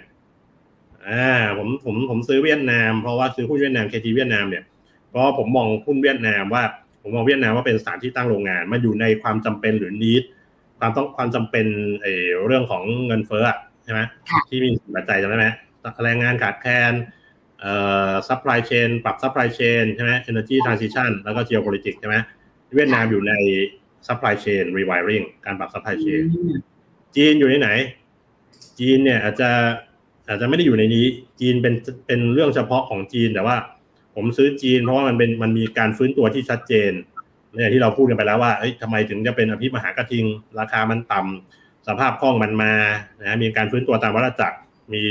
อ่าผมผมผมซื้อเวียดนามเพราะว่าซื้อหุ้นเวียดนามเคทีเวียดนามเนี่ยเพราะผมมองหุ้นเวียดนามว่า ผมมองเวียดนามว่าเป็นสถานที่ตั้งโรงงานมันอยู่ในความจำเป็นหรือนิดความต้องความจำเป็นไอ้เรื่องของเงินเฟ้ออะใช่ไหมค่ะที่มีปัจจัยจำได้ไหมแรงงานขาดแคลนเอ่อ supply chain ปรับ supply chain ใช่ไหม energy transition แล้วก็ geopolitics ใช่ไหมเวียดนามอยู่ใน supply chain rewiring การปรับ supply chain จีนอยู่ในไหน จีนเนี่ยอาจจะ อาจจะไม่ได้อยู่ในนี้จีนเป็นเป็นเรื่องเฉพาะของจีนแต่ว่า ผมซื้อจีนเพราะว่ามันเป็นมันมีการฟื้นตัวที่ชัดเจนเนี่ยที่เราพูดกันไปแล้วว่าเอ้ยทำไมถึงจะเป็นอภิมหากระทิง ราคามันต่ำสภาพคล่องมันมานะมีการฟื้นตัวตามวัฏจักรมี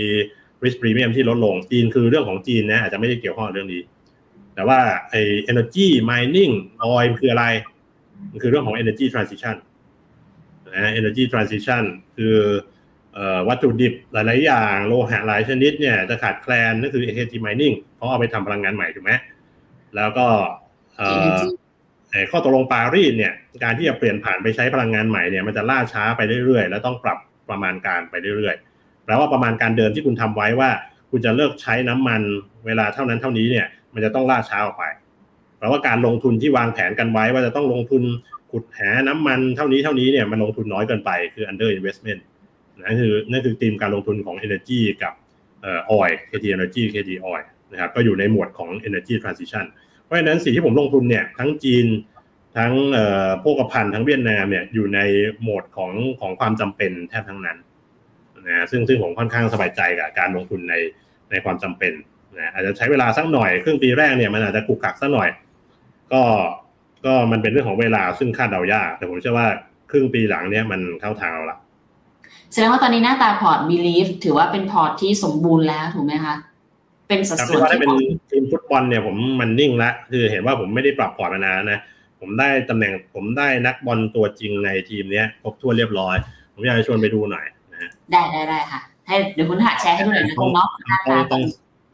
risk premium ที่ลดลงจีนคือเรื่องของจีนนะอาจจะไม่ได้เกี่ยวข้องกับเรื่องนี้ แต่ว่าไอ้ energy mining oil คืออะไร มันคือเรื่องของ energy transition นะ energy transition คือ วัตถุดิบหลาย ๆ อย่างโลหะหลายชนิดเนี่ยจะขาดแคลนนั่นคือ energy mining เพราะเอาไปทำพลังงานใหม่ถูกไหมแล้วก็เอ่อไอ้ข้อตกลงปารีสเนี่ยการที่จะเปลี่ยนผ่านไปใช้พลังงานใหม่เนี่ยมันจะล่าช้าไปเรื่อย ๆ แล้วต้องปรับประมาณการไปเรื่อย ๆ แปลว่าประมาณการเดิมที่คุณทำไว้ว่า คุณจะเลิกใช้น้ำมันเวลาเท่านั้นเท่านี้เนี่ย มันจะต้องล่าช้าออกไปแปลว่าการลงทุนที่วางแผนกันไว้ว่าจะต้องลงทุนขุดหาน้ำมันเท่านี้เท่านี้เนี่ยมันลงทุนน้อยเกินไปคือ under investment นั่นคือนั่นคือธีมการลงทุนของ energy กับเอ่อ oil KT energy KT oil นะครับก็อยู่ในหมวดของ energy transition เพราะฉะนั้นสิ่งที่ผมลงทุนเนี่ยทั้งจีนทั้งเอ่อโภคภัณฑ์ทั้งเวียดนามเนี่ยอยู่ในโหมดของของความจำเป็นแทบทั้งนั้นนะซึ่งซึ่งผมค่อนข้างสบายใจกับการลงทุนในในความจำเป็นนะอาจจะใช้เวลาสักหน่อยครึ่งปีแรกเนี่ยมันอาจจะกุกกักสักหน่อย ก็ก็มันเป็นเรื่องของเวลาซึ่งคาดเดายากแต่ผมเชื่อว่าครึ่งปีหลังเนี่ยมันเข้าทางเราละ แสดงว่าตอนนี้หน้าตาพอร์ต Belief ถือว่าเป็นพอร์ตที่สมบูรณ์แล้วถูกไหมคะ เป็นสัดครับส่วนว่าถ้าที่เป็นเหมาะทีมฟุตบอลเนี่ยผมมันนิ่งละคือเห็นว่าผมไม่ได้ปรับพอร์ตมานานนะผมได้ตำแหน่งผมได้นักบอลตัวจริงในทีมเนี้ยครบถ้วนเรียบร้อย ผมอยากจะชวนไปดูหน่อยนะฮะได้ได้ได้ค่ะ ให้เดี๋ยวคุณหาแชร์ให้ดูหน่อยนะคุณเนาะหน้าต้องตาต้อง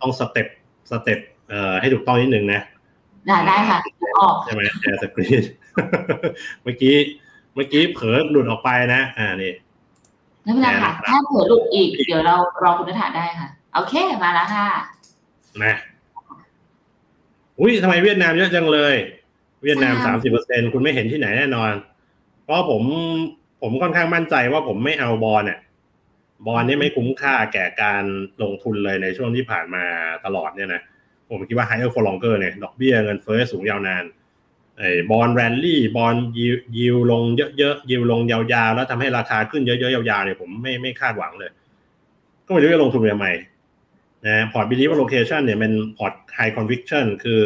ต้อง step step เอ่อให้ถูกต้องนิดนึงนะได้ได้ค่ะออกใช่ไหม share screen เมื่อกี้เมื่อกี้เผลอหลุดออกไปนะ อ่านี่ ไม่เป็นไรค่ะ ถ้าเผื่อหลุดอีก เดี๋ยวเรารอคุณนัฐาได้ค่ะ โอเค มาแล้วค่ะนะอุ้ยทำไมเวียดนามเยอะจังเลย เวียดนามใช่สามสิบเปอร์เซ็นคุณไม่เห็นที่ไหนแน่นอน เพราะผมผมค่อนข้างมั่นใจว่าผมไม่เอาบอลเนี่ยบอลนี่ไม่คุ้มค่าแก่การลงทุนเลยในช่วงที่ผ่านมาตลอดเนี่ยนะ ผมคิดว่า higher for longer เนี่ย ดอกเบี้ยเงินเฟ้อสูงยาวนาน ไอ้บอลแรนลี่บอลยิวยิวลงเยอะๆยิวลงยาวๆ แล้วทำให้ราคาขึ้นเยอะๆยาวๆเนี่ยผมไม่ไม่คาดหวังเลย ก็ไม่รู้จะลงทุนไปทำไมนะพอร์ต belief allocation เนี่ยเป็นพอร์ต high conviction คือ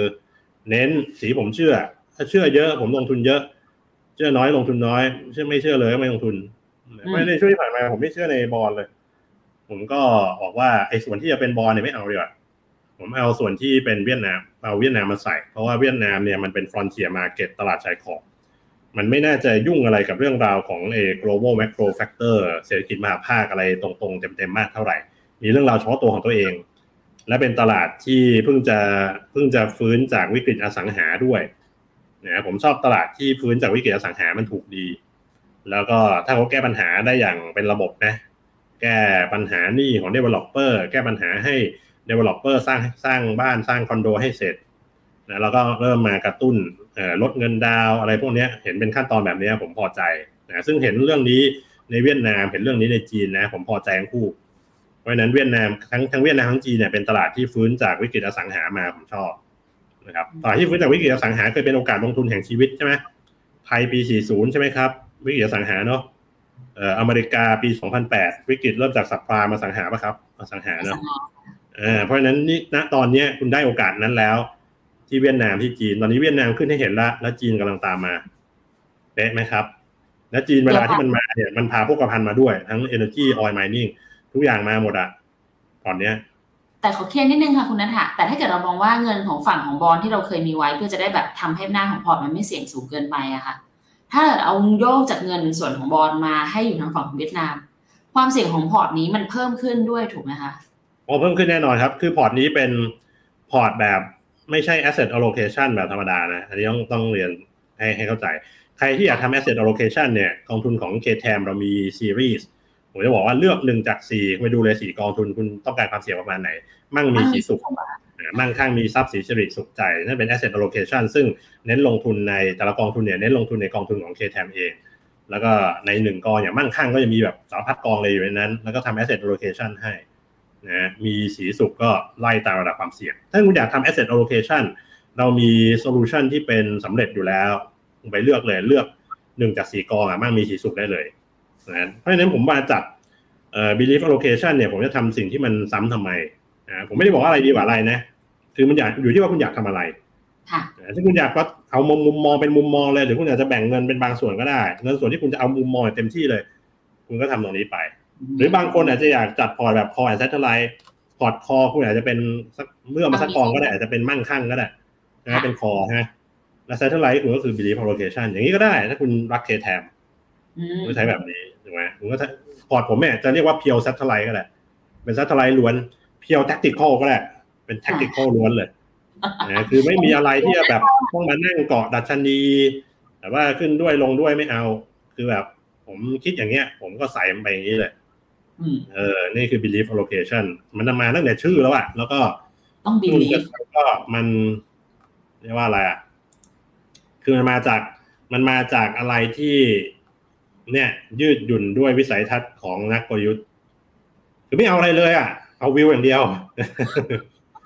เน้นที่ผมเชื่อ ถ้าเชื่อเยอะผมลงทุนเยอะ เชื่อน้อยลงทุนน้อยเชื่อไม่เชื่อเลยก็ไม่ลงทุนเพราะฉะนั้นในช่วงที่ผ่านมาผมไม่เชื่อในบอลเลย ผมก็บอกว่าไอ้ส่วนที่จะเป็นบอลเนี่ยไม่เอาดีกว่า ผมเอาส่วนที่เป็นเวียดนามเอาเวียดนามมาใส่ เพราะว่าเวียดนามเนี่ยมันเป็น frontier market ตลาดชายขอบมันไม่น่าจะยุ่งอะไรกับเรื่องราวของเอ global macro factor เศรษฐกิจมหาภาคอะไรตรงๆ เต็มๆมากเท่าไหร่ มีเรื่องราวเฉพาะตัวของตัวเอง และเป็นตลาดที่เพิ่งจะเพิ่งจะฟื้นจากวิกฤตอสังหาด้วยนะผมชอบตลาดที่ฟื้นจากวิกฤตอสังหามันถูกดี แล้วก็ถ้าเขาแก้ปัญหาได้อย่างเป็นระบบนะ แก้ปัญหานี้ของ developer แก้ปัญหาให้ developer สร้างสร้างบ้านสร้างคอนโดให้เสร็จนะแล้วก็เริ่มมากระตุ้นลดเงินดาวอะไรพวกนี้เห็นเป็นขั้นตอนแบบนี้ผมพอใจนะซึ่งเห็นเรื่องนี้ในเวียดนามเห็นเรื่องนี้ในจีนนะผมพอใจทั้งคู่ เพราะนั้นเวียดนามทั้งทั้งเวียดนามทั้งจีนเนี่ยเป็นตลาดที่ฟื้นจากวิกฤตอสังหามาผมชอบนะครับตลาดที่ฟื้นจากวิกฤตอสังหาเคยเป็นโอกาสลงทุนแห่งชีวิตใช่ไหมไทยปี 40 ใช่ไหมครับ วิกฤตอสังหาเนาะเอ่ออเมริกาปี 2008 วิกฤตเริ่มจากสัปปามาสังหาปะครับอสังหาเนาะ อ่าเพราะฉะนั้นนี่ณตอนเนี้ยคุณได้โอกาสนั้นแล้ว ที่เวียดนามที่จีน ตอนนี้เวียดนามขึ้นให้เห็นละแล้วจีนกำลังตามมาเป๊ะไหมครับ แล้วจีนเวลาที่มันมาเนี่ยมันพาพวกกระพันมาด้วย ทั้ง Energy Oil Mining ทุกอย่างมาหมดอะตอนเนี้ย แต่ขอเคลียร์นิดนึงค่ะคุณนัทะแต่ถ้าเกิดเรามองว่าเงินของฝั่งของบอลที่เราเคยมีไว้ เพื่อจะได้แบบทำให้หน้าของพอร์ตมันไม่เสี่ยงสูงเกินไปอะค่ะ ถ้าเอาโยกจากเงินส่วนของบอลมาให้อยู่ทางฝั่งของเวียดนาม ความเสี่ยงของพอร์ตนี้มันเพิ่มขึ้นด้วยถูกไหมคะ พอเพิ่มขึ้นแน่นอนครับ คือพอร์ตนี้เป็นพอร์ตแบบไม่ใช่ asset allocation แบบธรรมดานะ อันนี้ต้องต้องเรียนให้ให้เข้าใจ ใครที่อยากทำ asset allocation เนี่ย กองทุนของ KTM เรามี series ผมจะบอกว่าเลือกหนึ่งจากสี่ไปดูเลยสี่กองทุนคุณต้องการความเสี่ยงประมาณไหน มั่งมีสีสุขอ่ามั่งคั่งมีทรัพย์สินสิริสุขใจ นั่นเป็น asset allocation ซึ่งเน้นลงทุนในแต่ละกองทุนเนี่ยเน้นลงทุนในกองทุนของ KTM เอง แล้วก็ในหนึ่งกองอย่างมั่งคั่งก็จะมีแบบสารพัดกองเลยอยู่ในนั้น แล้วก็ทำ asset allocation ให้ นะมีสีสุขก็ไล่ตามระดับความเสี่ยง ถ้าคุณอยากทำ asset allocation เรามี solution ที่เป็นสำเร็จอยู่แล้วคุณไปเลือกเลยเลือกหนึ่งจากสี่กองอะมั่งมีสีสุขได้เลยนะเพราะฉะนั้นผมมาจัดเอ่อ belief allocation เนี่ยผมจะทำสิ่งที่มันซ้ำทำไมอ่าผมไม่ได้บอกว่าอะไรดีกว่าอะไรนะคือมันอยากอยู่ที่ว่าคุณอยากทำอะไรค่ะอ่าถ้าคุณอยากว่าเอามุมมุมมองเป็นมุมมองเลยหรือคุณอยากจะแบ่งเงินเป็นบางส่วนก็ได้ เงินส่วนที่คุณจะเอามุมมองเต็มที่เลย คุณก็ทำตรงนี้ไป หรือบางคนอาจจะอยากจัดพอร์ตแบบ core and satellite พอร์ต core คุณอาจจะเป็นสักเมื่อมาสักกองก็ได้อาจจะเป็นมั่งคั่งก็ได้นะเป็น core ฮะแล้ว satellite คุณก็คือ belief allocation อย่างนี้ก็ได้ ถ้าคุณรัก KTAM อืมก็ใช้แบบนี้ถูกไหมผมก็พอร์ตผมเนี่ยจะเรียกว่า pure satellite ก็ได้เป็น satellite ล้วน pure tactical ก็ได้เป็น tactical ล้วนเลยนะคือไม่มีอะไรที่จะแบบต้องมานั่งเกาะดัชนีแต่ว่าขึ้นด้วยลงด้วยไม่เอา คือแบบ ผมคิดอย่างเงี้ย ผมก็ใส่มันไปอย่างนี้เลยอืม เออ นี่คือ belief allocation มันจะมาตั้งแต่ชื่อแล้วอะแล้วก็ต้องบีคุณลีก็ก็มันเรียกว่าอะไรอะคือมันมาจากมันมาจากอะไรที่ เนี่ย ยืดหยุ่นด้วยวิสัยทัศน์ของนักกลยุทธ์คือไม่เอาอะไรเลยอะเอาวิวอย่างเดียว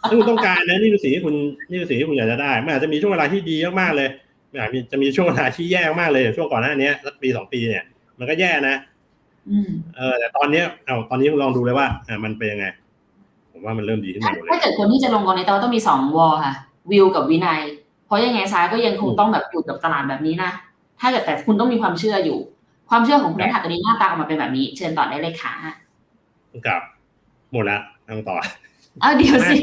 ถ้าคุณต้องการนะนี่คือสิ่งที่คุณนี่คือสิ่งที่คุณอยากจะได้มันอาจจะมีช่วงเวลาที่ดีมากๆเลยมันอาจจะมีช่วงเวลาที่แย่มากเลยอย่างช่วงก่อนหน้านี้สักปีสองปีเนี่ย มันก็แย่นะอืม เออแต่ตอนเนี้ยเอาตอนนี้คุณลองดูเลยว่าอ่ามันเป็นยังไง ผมว่ามันเริ่มดีขึ้นมาหมดเลยถ้าเกิดคนที่จะลงกองนี้แต่ว่าต้องมีสองวอลค่ะ วิวกับวินัย เพราะยังไงซ้ายก็ยังคงต้องแบบอยู่กับตลาดแบบนี้นะ ถ้าเกิดแต่คุณต้องมีความเชื่ออยู่ ความเชื่อของคุณนัทธาตอนนี้หน้าตาออกมาเป็นแบบนี้ เชิญต่อได้เลยค่ะกับหมดละทางต่อเอาเดี๋ยวสิ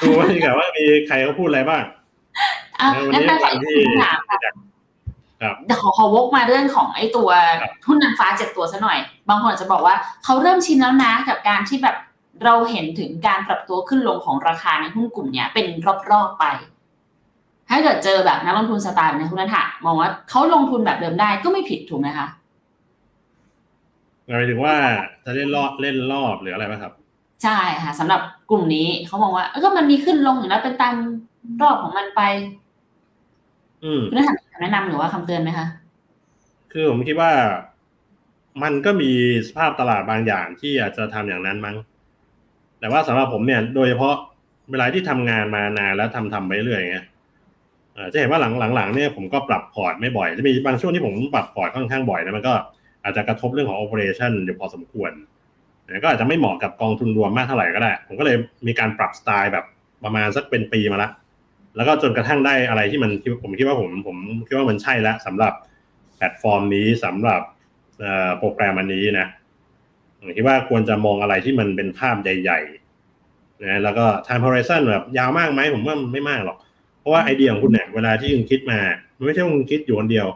ดูว่าดีกว่าว่ามีใครเขาพูดอะไรบ้างอะวันงั้นนี้ไปวันที่ที่คำถาม ค่ะครับเดี๋ยวขอขอวกมาเรื่องของไอ้ตัวครับหุ้นนางฟ้าเจ็ดตัวซะหน่อย บางคนอาจจะบอกว่าเขาเริ่มชินแล้วนะกับการที่แบบเราเห็นถึงการปรับตัวขึ้นลงของราคาในหุ้นกลุ่มเนี้ยเป็นรอบๆไป ถ้าเกิดเจอแบบนักลงทุนสไตล์แบบในคุณนัทะมองว่าเขาลงทุนแบบเดิมได้ก็ไม่ผิดถูกไหมคะหมายถึงว่าจะเล่นรอบเล่นรอบหรืออะไรไหมครับ ใช่ค่ะสำหรับกลุ่มนี้เขามองว่าเอ้ยก็มันมีขึ้นลงอยู่แล้วเป็นตามรอบของมันไปอืม คุณนัทะมีคำแนะนำหรือว่าคำเตือนไหมคะ คือผมคิดว่ามันก็มีสภาพตลาดบางอย่างที่อาจจะทำอย่างนั้นมั้ง แต่ว่าสำหรับผมเนี่ย โดยเฉพาะเวลาที่ทำงานมานานแล้วทำทำไปเรื่อยอย่างเงี้ยเอ่อจะเห็นว่าหลังหลังๆเนี่ยผมก็ปรับพอร์ตไม่บ่อย จะมีบางช่วงที่ผมปรับพอร์ตค่อนข้างบ่อยนะมันก็อาจจะกระทบเรื่องของ operation อยู่พอสมควรนะก็อาจจะไม่เหมาะกับกองทุนรวมมากเท่าไหร่ก็ได้ ผมก็เลยมีการปรับสไตล์แบบประมาณสักเป็นปีมาละ แล้วก็จนกระทั่งได้อะไรที่มันผมคิดว่าผมผมคิดว่ามันใช่แล้วสำหรับแพลตฟอร์มนี้สำหรับโปรแกรมอันนี้นะผมคิดว่าควรจะมองอะไรที่มันเป็นภาพใหญ่ๆนะแล้วก็ time horizon แบบยาวมากไหมผมว่าไม่มากหรอก เพราะว่าไอเดียของคุณเนี่ยเวลาที่คุณคิดมามันไม่ใช่ว่าคุณคิดอยู่คนเดียว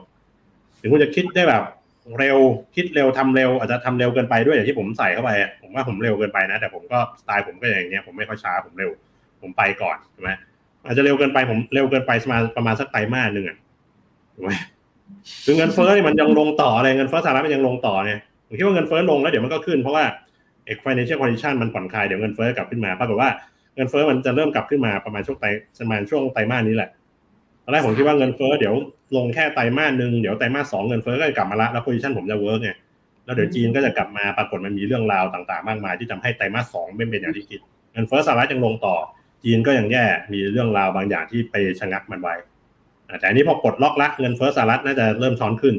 ถึงคุณจะคิดได้แบบเร็วคิดเร็วทำเร็วอาจจะทำเร็วเกินไปด้วยอย่างที่ผมใส่เข้าไปผมว่าผมเร็วเกินไปนะ แต่ผมก็สไตล์ผมก็อย่างเงี้ยผมไม่ค่อยช้าผมเร็ว ผมไปก่อนใช่ไหม อาจจะเร็วเกินไปผมเร็วเกินไปประมาณประมาณสักไตรมาสหนึ่งอะถูกไหมคือเงินเฟ้อนี่มันยังลงต่ออะไรเงินเฟ้อสหรัฐมันยังลงต่อไงผมคิดว่าเงินเฟ้อลงแล้วเดี๋ยวมันก็ขึ้นเพราะว่าเอก financial condition มันผ่อนคลายเดี๋ยวเงินเฟ้อกลับขึ้นมาปรากฏว่าเงินเฟ้อมันจะเริ่มกลับขึ้นมาประมาณช่วงไตรประมาณช่วงไตรมาสนี้แหละตอนแรกผมคิดว่าเงินเฟ้อเดี๋ยวลงแค่ไตรมาสหนึ่งเดี๋ยวไตรมาสสองเงินเฟ้อก็จะกลับมาละแล้ว position ผมจะ work ไงแล้วเดี๋ยวจีนก็จะกลับมาปรากฏมันมีเรื่องราวต่าง ๆ มากมาย ที่ทำให้ไตรมาสสองไม่เป็นอย่างที่คิดเงินเฟ้อสหรัฐยังลงต่อ จีนก็ยังแย่มีเรื่องราวบางอย่างที่ไปชะงักมันไว้อ่าแต่อันนี้พอปลดล็อกละเงินเฟ้อสหรัฐน่าจะเริ่มช้อนขึ้น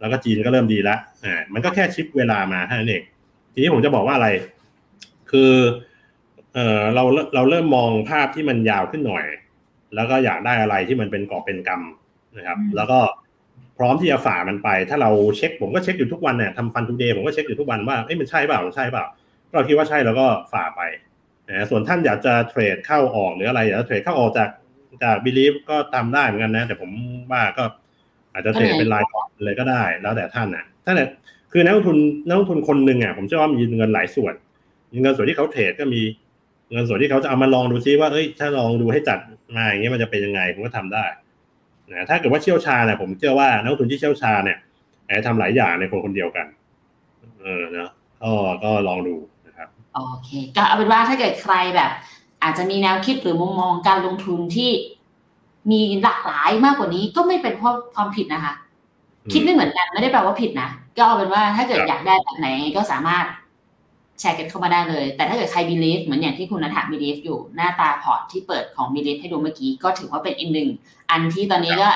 แล้วก็จีนก็เริ่มดีละอ่ามันก็แค่ shift เวลามาเท่านั้นเองทีนี้ผมจะบอกว่าอะไร คือเออเราเราเริ่มมองภาพที่มันยาวขึ้นหน่อย แล้วก็อยากได้อะไรที่มันเป็นกอบเป็นกำนะครับอืมแล้วก็พร้อมที่จะฝ่ามันไป ถ้าเราเช็คผมก็เช็คอยู่ทุกวันเนี่ยทำ Fund Today ผมก็เช็คอยู่ทุกวันว่าเอ้ยมันใช่เปล่ามันใช่เปล่าก็เราคิดว่าใช่แล้วก็ฝ่าไป นะส่วนท่านอยากจะเทรดเข้าออกหรืออะไรอยากจะเทรดเข้าออกจากจาก belief ก็ทำได้เหมือนกันนะ แต่ผมว่าก็อาจจะเทรดเป็นรายกองเลยก็ได้ แล้วแต่ท่านนะถ้าเนี่ยคือนักลงทุนนักลงทุนคนหนึ่งอะผมเชื่อว่ามีเงินหลายส่วนมีเงินส่วนที่เขาเทรดก็มีเงินส่วนที่เขาจะเอามาลองดูซิว่าเอ้ยถ้าลองดูให้จัดมาอย่างเงี้ยมันจะเป็นยังไงผมก็ทำได้นะถ้าเกิดว่าเชี่ยวชาญเนี่ยผมเชื่อว่านักลงทุนที่เชี่ยวชาญเนี่ยอาจจะทำหลายอย่างในคนคนเดียวกัน เออเนาะก็ก็ลองดูนะครับ โอเค ก็เอาเป็นว่าถ้าเกิดใครแบบ อาจจะมีแนวคิดหรือมุมมองการลงทุนที่มีหลากหลายมากกว่านี้ก็ไม่เป็นเพราะความผิดนะคะอืมคิดไม่เหมือนกันไม่ได้แปลว่าผิดนะ ก็เอาเป็นว่าถ้าเกิดครับอยากได้แบบไหนก็สามารถแชร์กันเข้ามาได้เลย แต่ถ้าเกิดใคร believe เหมือนอย่างที่คุณนัท believe อยู่หน้าตาพอร์ตที่เปิดของ belief ให้ดูเมื่อกี้ก็ถือว่าเป็นอีกหนึ่งอันที่ตอนนี้ก็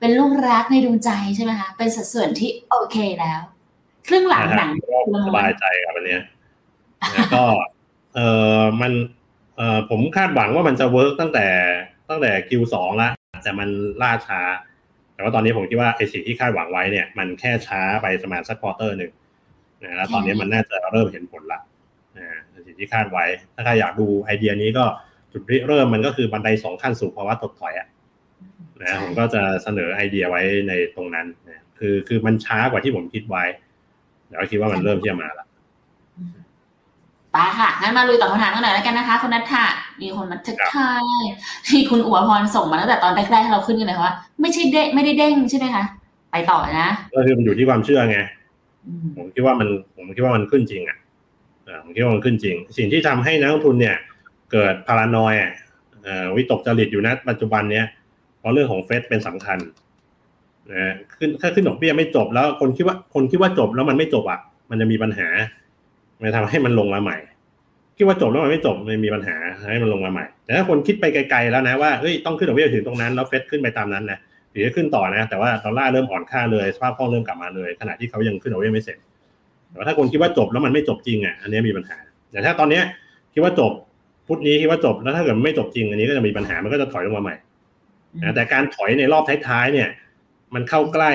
เป็นลูกรักในดวงใจใช่ไหมคะ เป็นสัดส่วนที่โอเคแล้ว ครึ่งหลังหนังก็สบายใจกับอันเนี้ย แล้วก็เออมันเออผมคาดหวังว่ามันจะ work ตั้งแต่ตั้งแต่ Q2 ละแต่มันล่าช้า แต่ว่าตอนนี้ผมคิดว่าไอสิ่งที่คาดหวังไว้เนี่ย มันแค่ช้าไปประมาณสักควอเตอร์หนึ่งนะแล้วตอนนี้มันน่าจะเริ่มเห็นผลละนะสิ่งที่คาดไว้ ถ้าใครอยากดูไอเดียนี้ก็จุดริเริ่มมันก็คือบันไดสองขั้นสู่ภาวะถดถอยอะนะผมก็จะเสนอไอเดียไว้ในตรงนั้นนะคือคือมันช้ากว่าที่ผมคิดไว้แต่ว่าคิดว่ามันเริ่มที่จะมาละ ไปไปค่ะงั้นมาลุยตอบคำถามกันหน่อยแล้วกันนะคะคุณนัทธะมีคนมาทักทายที่คุณอัวพรส่งมาตั้งแต่ตอนแรกๆที่เราขึ้นกันเลยว่าไม่ใช่เด้ไม่ได้เด้งใช่ไหมคะไปต่อนะก็คือมันอยู่ที่ความเชื่อไงอืมผมคิดว่ามันผมคิดว่ามันขึ้นจริงอะเออผมคิดว่ามันขึ้นจริง สิ่งที่ทำให้นักลงทุนเนี่ย เกิดพารานอยอะเอ่อวิตกจริตอยู่นะปัจจุบันเนี้ยเพราะเรื่องของเฟดเป็นสำคัญนะขึ้นถ้าขึ้นดอกเบี้ยไม่จบแล้วคนคิดว่าคนคิดว่าจบแล้วมันไม่จบอะมันจะมีปัญหา มันทำให้มันลงมาใหม่คิดว่าจบแล้วมันไม่จบมันมีปัญหาให้มันลงมาใหม่ แต่ถ้าคนคิดไปไกลๆแล้วนะว่าเฮ้ยต้องขึ้นดอกเบี้ยถึงตรงนั้นแล้วเฟดขึ้นไปตามนั้นนะถึงจะขึ้นต่อนะ แต่ว่าดอลลาร์เริ่มอ่อนค่าเลยสภาพคล่องเริ่มกลับมาเลย ขณะที่เขายังขึ้นดอกเบี้ยไม่เสร็จแต่ว่าถ้าคนคิดว่าจบแล้วมันไม่จบจริงอะอันนี้มีปัญหา แต่ถ้าตอนเนี้ยคิดว่าจบพุธนี้คิดว่าจบแล้วถ้าเกิดไม่จบจริง อันนี้ก็จะมีปัญหามันก็จะถอยลงมาใหม่นะแต่การถอยในรอบท้ายๆเนี่ย มันเข้าใกล้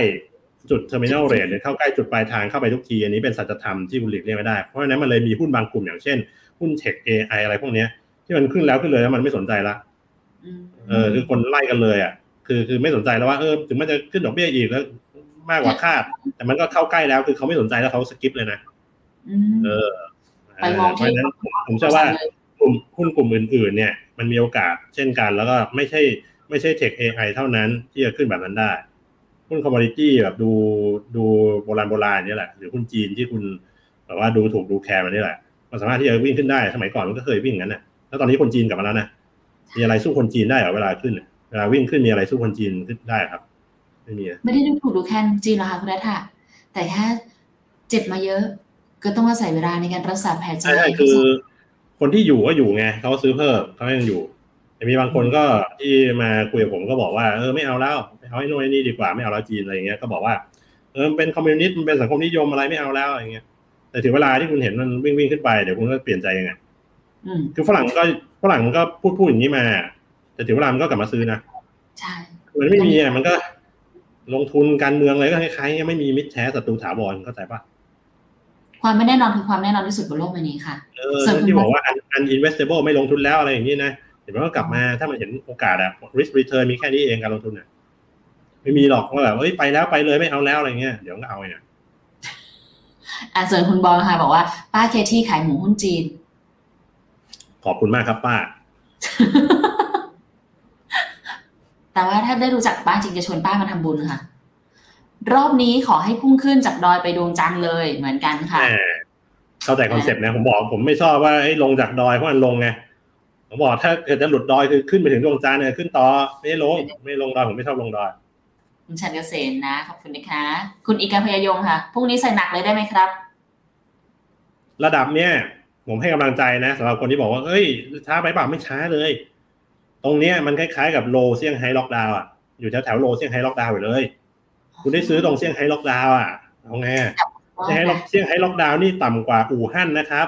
จุด terminal rate หรือเข้าใกล้จุดปลายทางเข้าไปทุกที อันนี้เป็นสัจธรรมที่คุณหลีกเลี่ยงไม่ได้ เพราะฉะนั้นมันเลยมีหุ้นบางกลุ่มอย่างเช่น หุ้นเทค AI อะไรพวกเนี้ยที่มันขึ้นแล้วขึ้นเลยแล้วมันไม่สนใจละมเออคือคนไล่กันเลยอะคือคือไม่สนใจแล้วว่าเออถึงมันจะขึ้นดอกเบี้ยอีกแล้ว มากกว่าคาด แต่มันก็เข้าใกล้แล้วคือเขาไม่สนใจแล้วเขาสกิปเลยนะมเออไปมองเพที่ราะฉะนั้นผมเชื่อว่ากลุ่มหุ้นกลุ่มอื่น ๆ เนี่ย มันมีโอกาสเช่นกัน แล้วก็ไม่ใช่ ไม่ใช่ tech AI เท่านั้นที่จะขึ้นแบบนั้นได้ หุ้นคอมม o ดิตี้แบบดูดูโบราณโบราณนี่แหละ หรือหุ้นจีนที่คุณแบบว่าดูถูกดูแคลนมันนี่แหละมันสามารถที่จะวิ่งขึ้นได้สมัยก่อนมันก็เคยวิ่งอย่างนั้นน่ะแล้วตอนนี้คนจีนกลับมาแล้วนะมีอะไรสู้คนจีนได้เหรอเวลาขึ้นน่ะเวลาวิ่งขึ้นมีอะไรสู้คนจีนขึ้นได้ครับ ไม่มีอะไม่ได้ดูถูกดูแคลนจริงหรอกค่ะคุณนัทธะแต่แค่เจ็บมาเยอะ ก็ต้องอาศัยเวลาในการรักษาแผลใจใช่ใช่คือ คนที่อยู่ก็อยู่ไงเขาซื้อเพิ่มเขายังอยู่แต่มีบางคนก็ที่มาคุยกับผมก็บอกว่าเออไม่เอาแล้วไม่ เอาไอ้นู่นไอ้นี่ดีกว่าไม่เอาแล้วจีนอะไรอย่างเงี้ยก็บอกว่าเออมันเป็นคอมมิวนิสต์มันเป็นสังคมนิยมอะไรไม่เอาแล้วอย่างเงี้ยแต่ถึงเวลาที่คุณเห็นมันวิ่งวิ่งขึ้นไปเดี๋ยวคุณก็เปลี่ยนใจยังไงอืมคือฝรั่งก็ฝรั่งก็พูดพูดอย่างนี้มา แต่ถึงเวลามันก็กลับมาซื้อนะใช่มันไม่มีอะมันก็ลงทุนการเมืองอะไรก็คล้ายๆไม่มีมิตรแท้ศัตรูถาวรเข้าใจปะความไม่แน่นอนคือความแน่นอนที่สุดบนโลกใบนี้ค่ะเออส่วนที่บอกว่า un- uninvestable ไม่ลงทุนแล้วอะไรอย่างนี้นะเห็นไหมว่ากลับมาถ้ามันเห็นโอกาสอะ risk return มีแค่นี้เองการลงทุนอะ ไม่มีหรอกว่าแบบเอ้ยไปแล้วไปเลยไม่เอาแล้วอะไรเงี้ยเดี๋ยวก็เอาไงอ่าส่วนคุณบอลค่ะ บอกว่า ป้าเคที่ขายหมูหุ้นจีน ขอบคุณมากครับป้า แต่ว่าถ้าได้รู้จักป้าจริงจะชวนป้ามาทำบุญค่ะ รอบนี้ขอให้พุ่งขึ้นจากดอยไปดวงจันทร์เลยเหมือนกันค่ะแหมเข้าใจคอนเซ็ปต์นะผมบอก ผมไม่ชอบว่าไอ้ลงจากดอยเพราะมันลงไงผมบอกถ้าเกิดจะหลุดดอยคือขึ้นไปถึงดวงจันทร์เนี่ยขึ้นต่อไม่ได้ลง ไม่ได้ลงดอยผมไม่ชอบลงดอย คุณชันเกษมนะ ขอบคุณนะคะ คุณอีกาพยายงค่ะ พรุ่งนี้ใส่หนักเลยได้ไหมครับ ระดับเนี้ยผมให้กำลังใจนะสำหรับคนที่บอกว่า เอ้ย ช้าไปเปล่าไม่ช้าเลย ตรงเนี้ยมันคล้ายๆกับ low เซี่ยงไฮ้ล็อกดาวน์อะ อยู่แถวแถวๆ low เซี่ยงไฮ้ล็อกดาวน์อยู่เลย คุณได้ซื้อตรงเซี่ยงไฮ้ล็อกดาวน์อะเอาไงอะเซี่ยงไฮ้ล็อกเซี่ยงไฮ้ล็อกดาวน์นี่ต่ำกว่าอู่ฮั่นนะครับ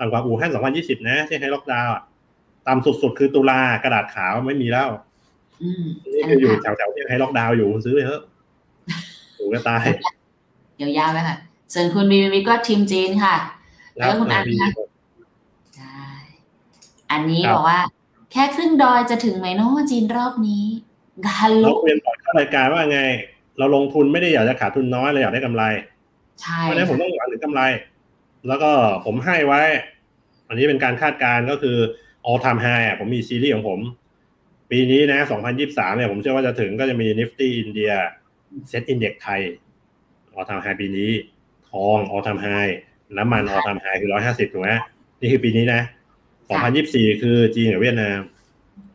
ต่ำกว่าอู่ฮั่น2020 นะเซี่ยงไฮ้ล็อกดาวน์อะต่ำสุดๆ คือตุลากระดาษขาวไม่มีแล้วอืม นี่คืออยู่แถวแถวๆเซี่ยงไฮ้ล็อกดาวน์อยู่คุณซื้อไปเถอะถูกก็ตายยาวๆไปค่ะส่วนคุณบีบีก็ทีมจีนค่ะ แล้วคุณอันนะใช่อันนี้ครับบอกว่า แค่ครึ่งดอยจะถึงไหมเนาะจีนรอบนี้ฮัลโหลเราคุยกันก่อนเข้ารายการว่าไง เราลงทุนไม่ได้อยากจะขาดทุนน้อยเราอยากได้กำไรใช่เพราะฉะนั้นผมต้องหวังถึงกำไร แล้วก็ผมให้ไว้ อันนี้เป็นการคาดการณ์ก็คือ all time high อะผมมีซีรีส์ของผม ปีนี้นะ 2023 เนี่ยผมเชื่อว่าจะถึงก็จะมี Nifty India Set Index ไทย all time high ปีนี้ ทอง all time high น้ำมัน all time high คือ 150 ถูกไหมนี่คือปีนี้นะ 2024 คือจีนกับเวียดนาม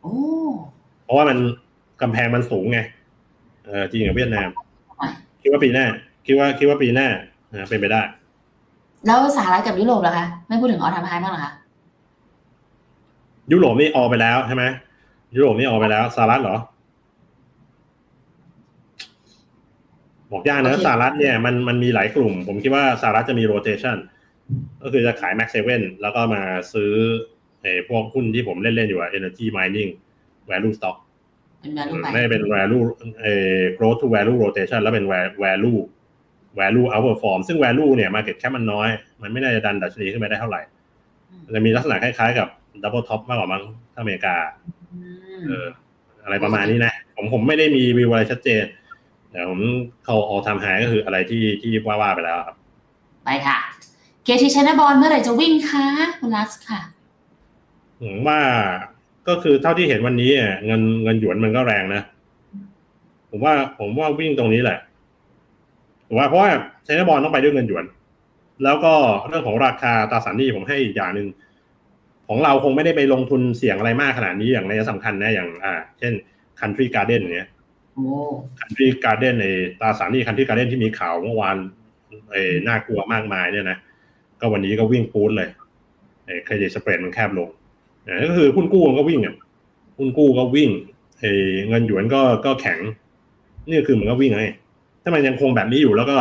โอ้เพราะว่ามันกำแพงมันสูงไงเออจีนกับเวียดนาม คิดว่าปีหน้า คิดว่าคิดว่าปีหน้านะเป็นไปได้ แล้วสหรัฐกับยุโรปล่ะคะ ไม่พูดถึงออทามไฮบ้างเหรอคะยุโรปนี่ออกไปแล้วใช่ไหม ยุโรปนี่ออกไปแล้วสหรัฐเหรอ บอกยากนะโอเคสหรัฐเนี่ยมันมันมีหลายกลุ่ม ผมคิดว่าสหรัฐจะมีโรเ t ชันก็คือจะขาย Max 7แล้วก็มาซื้อไอ้พวกหุ้นที่ผมเล่นๆอยู่อะ Energy Mining Value Stock เป็นแวลูไปไม่เป็น value เอ่อ growth to value rotation แล้วเป็น va- value value outperform ซึ่ง value เนี่ย market cap มันน้อย มันไม่น่าจะดันดัชนีขึ้นไปได้เท่าไหร่มันจะมีลักษณะคล้ายๆกับ double top มากกว่ามั้งถ้าอเมริกาอืม เอออะไรประมาณนี้นะ ผมผมไม่ได้มีวิวอะไรชัดเจนแต่ผมเขา all time high ก็คืออะไรที่ที่ว่าๆไปแล้วครับ ไปค่ะเคทีชนะบอลเมื่อไหร่จะวิ่งคะคุณลักซ์ค่ะผมว่าก็คือเท่าที่เห็นวันนี้อะเงินเงินหยวนมันก็แรงนะ ผมว่า ผมว่าวิ่งตรงนี้แหละผมว่าเพราะว่าไชน่าบอลต้องไปด้วยเงินหยวน แล้วก็เรื่องของราคาตราสารหนี้ผมให้อีกอย่างหนึ่ง ของเราคงไม่ได้ไปลงทุนเสี่ยงอะไรมากขนาดนี้อย่างในสำคัญนะอย่างอ่า เช่น Country Garden เนี้ยโอ้ Country Garden ในตราสารหนี้ Country Garden ที่มีข่าวเมื่อวานเอ้น่ากลัวมากมายเนี่ยนะก็วันนี้ก็วิ่งปูดเลยไอ้เครดิตสเปรดมันแคบลงอ่าก็คือหุ้นกู้มันก็วิ่งอะหุ้นกู้ก็วิ่งไอ้เงินหยวนก็ก็แข็ง นี่คือเหมือนก็วิ่งไงถ้ามันยังคงแบบนี้อยู่แล้วก็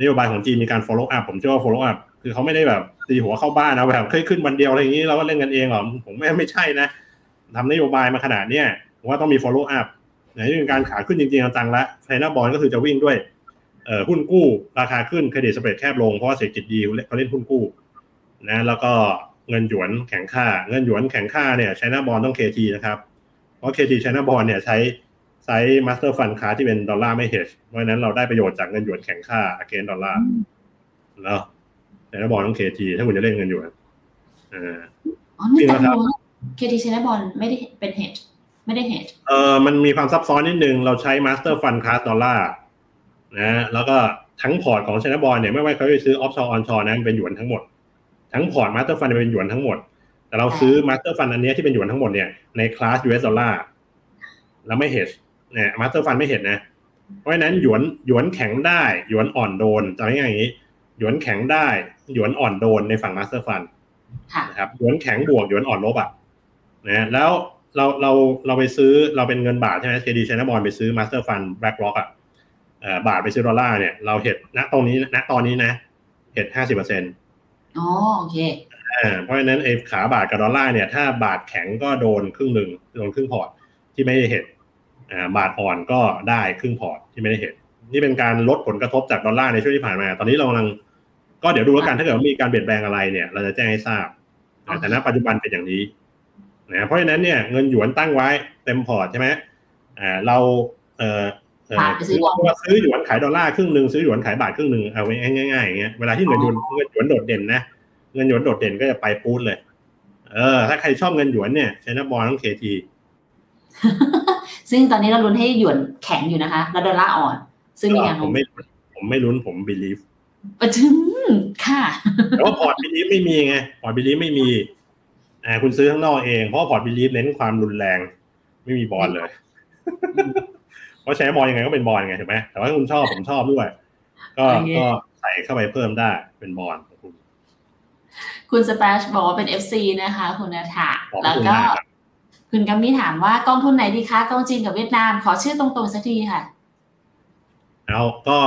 นโยบายของจีนมีการ follow up ผมเชื่อว่า follow up คือเขาไม่ได้แบบตีหัวเข้าบ้านนะแบบเคยขึ้นวันเดียวอะไรอย่างนี้เราก็เล่นกันเองหรอผมไม่ไม่ใช่นะทำนโยบายมาขนาดเนี้ยผมว่าต้องมี follow up ไหนที่เป็นการขาขึ้นจริงๆจังๆละ China Bond ก็คือจะวิ่งด้วยเอ่อหุ้นกู้ ราคาขึ้น credit spread แคบลงเพราะว่าเศรษฐกิจดีเขาเล่นหุ้นกู้นะแล้วก็เงินหยวนแข็งค่า เงินหยวนแข็งค่าเนี่ยไชน่าบอลต้อง KT นะครับเพราะ KT China Bond เนี่ยใช้ใช้ Master Fund class ที่เป็นดอลลาร์ไม่ hedge เพราะฉะนั้นเราได้ประโยชน์จากเงินหยวนแข็งค่า against ดอลลาร์แล้วไชน่าบอลต้อง KT ถ้าคุณจะเล่นเงินหยวนอ่าอ๋อไม่จริงแต่นะครับว่า KT China Bond ไม่ได้เป็น hedge ไม่ได้ hedgeเออมันมีความซับซ้อนนิดนึง เราใช้ Master Fund Class ดอลลาร์นะแล้วก็ทั้งพอร์ตของ China Bond เนี่ยไม่ว่าเขาจะซื้อ offshore onshore นะมันเป็นหยวนทั้งหมด ทั้งพอร์ต Master Fund เป็นหยวนทั้งหมด แต่เราซื้อ Master Fund อันเนี้ยที่เป็นหยวนทั้งหมดเนี่ยในคลาส US ดอลลาร์แล้วไม่เฮดเนี่ย Master Fund ไม่ hedge นะ เพราะฉะนั้นหยวนหยวนแข็งได้หยวนอ่อนโดนจำง่ายๆอย่างนี้ หยวนแข็งได้ หยวนอ่อนโดนในฝั่ง Master Fund ค่ะนะครับหยวนแข็งบวกหยวนอ่อนลบอะนะแล้วเราเราเราไปซื้อเราเป็นเงินบาทใช่ไหม KT China Bond ไปซื้อ Master Fund BlackRock อะเอ่อบาทไปซื้อดอลลาร์เนี่ยเรา hedge ณตรงนี้ณตอนนี้นะ hedge ห้าสิบเปอร์เซ็นต์อ๋อโอเคอ่าเพราะฉะนั้นไอ้ขาบาทกับดอลลาร์เนี่ย ถ้าบาทแข็งก็โดนครึ่งหนึ่งโดนครึ่งพอร์ตที่ไม่ได้ hedge อ่าบาทอ่อนก็ได้ครึ่งพอร์ตที่ไม่ได้ hedge นี่เป็นการลดผลกระทบจากดอลลาร์ในช่วงที่ผ่านมา ตอนนี้เรากำลัง ก็เดี๋ยวดูแล้วกันถ้าเกิดว่ามีการเปลี่ยนแปลงอะไรเนี่ย เราจะแจ้งให้ทราบโอเคแต่ณปัจจุบันเป็นอย่างนี้นะเพราะฉะนั้นเนี่ยเงินหยวนตั้งไว้เต็มพอร์ตใช่ไหมอ่าเราเอ่อเอ่อฝากไปซื้อวอนว่าซื้อหยวนขายดอลลาร์ครึ่งหนึ่งซื้อหยวนขายบาทครึ่งหนึ่งเอาไว้ง่ายๆอย่างเงี้ยเวลาที่เงินหยวนเงินหยวนโดดเด่นนะเงินหยวนโดดเด่นก็จะไปปูดเลย เออ ถ้าใครชอบเงินหยวนเนี่ยใช้นับบอลต้องเคทีซึ่งตอนนี้เราลุ้นให้หยวนแข็งอยู่นะคะแล้วดอลลาร์อ่อน ซึ่งมีแนวผโน้มมไม่ผมไม่ลุ้นผมบิลีฟ ประถึงค่ะแต่ว่าพอร์ตบิลีฟไม่มีไงพอร์ตบิลีฟไม่มีอ่าคุณซื้อข้างนอกเองเพราะว่าพอร์ตบิลีฟเน้นความรุนแรง ไม่มีบอลเลยเพราะใช้บอลยังไงก็เป็นบอลไงถูกไหมแต่ว่าคุณชอบผมชอบด้วย ก็โอเคก็ใส่เข้าไปเพิ่มได้เป็นบอลของคุณ คุณสเปชบอกว่าเป็น FC นะคะ คุณนาถาขอบแล้วคุณก็มากครับคุณกัมมี่ถามว่ากองทุนไหนดีคะกองจีนกับเวียดนาม ขอชื่อตรงๆสักทีค่ะ เอาก็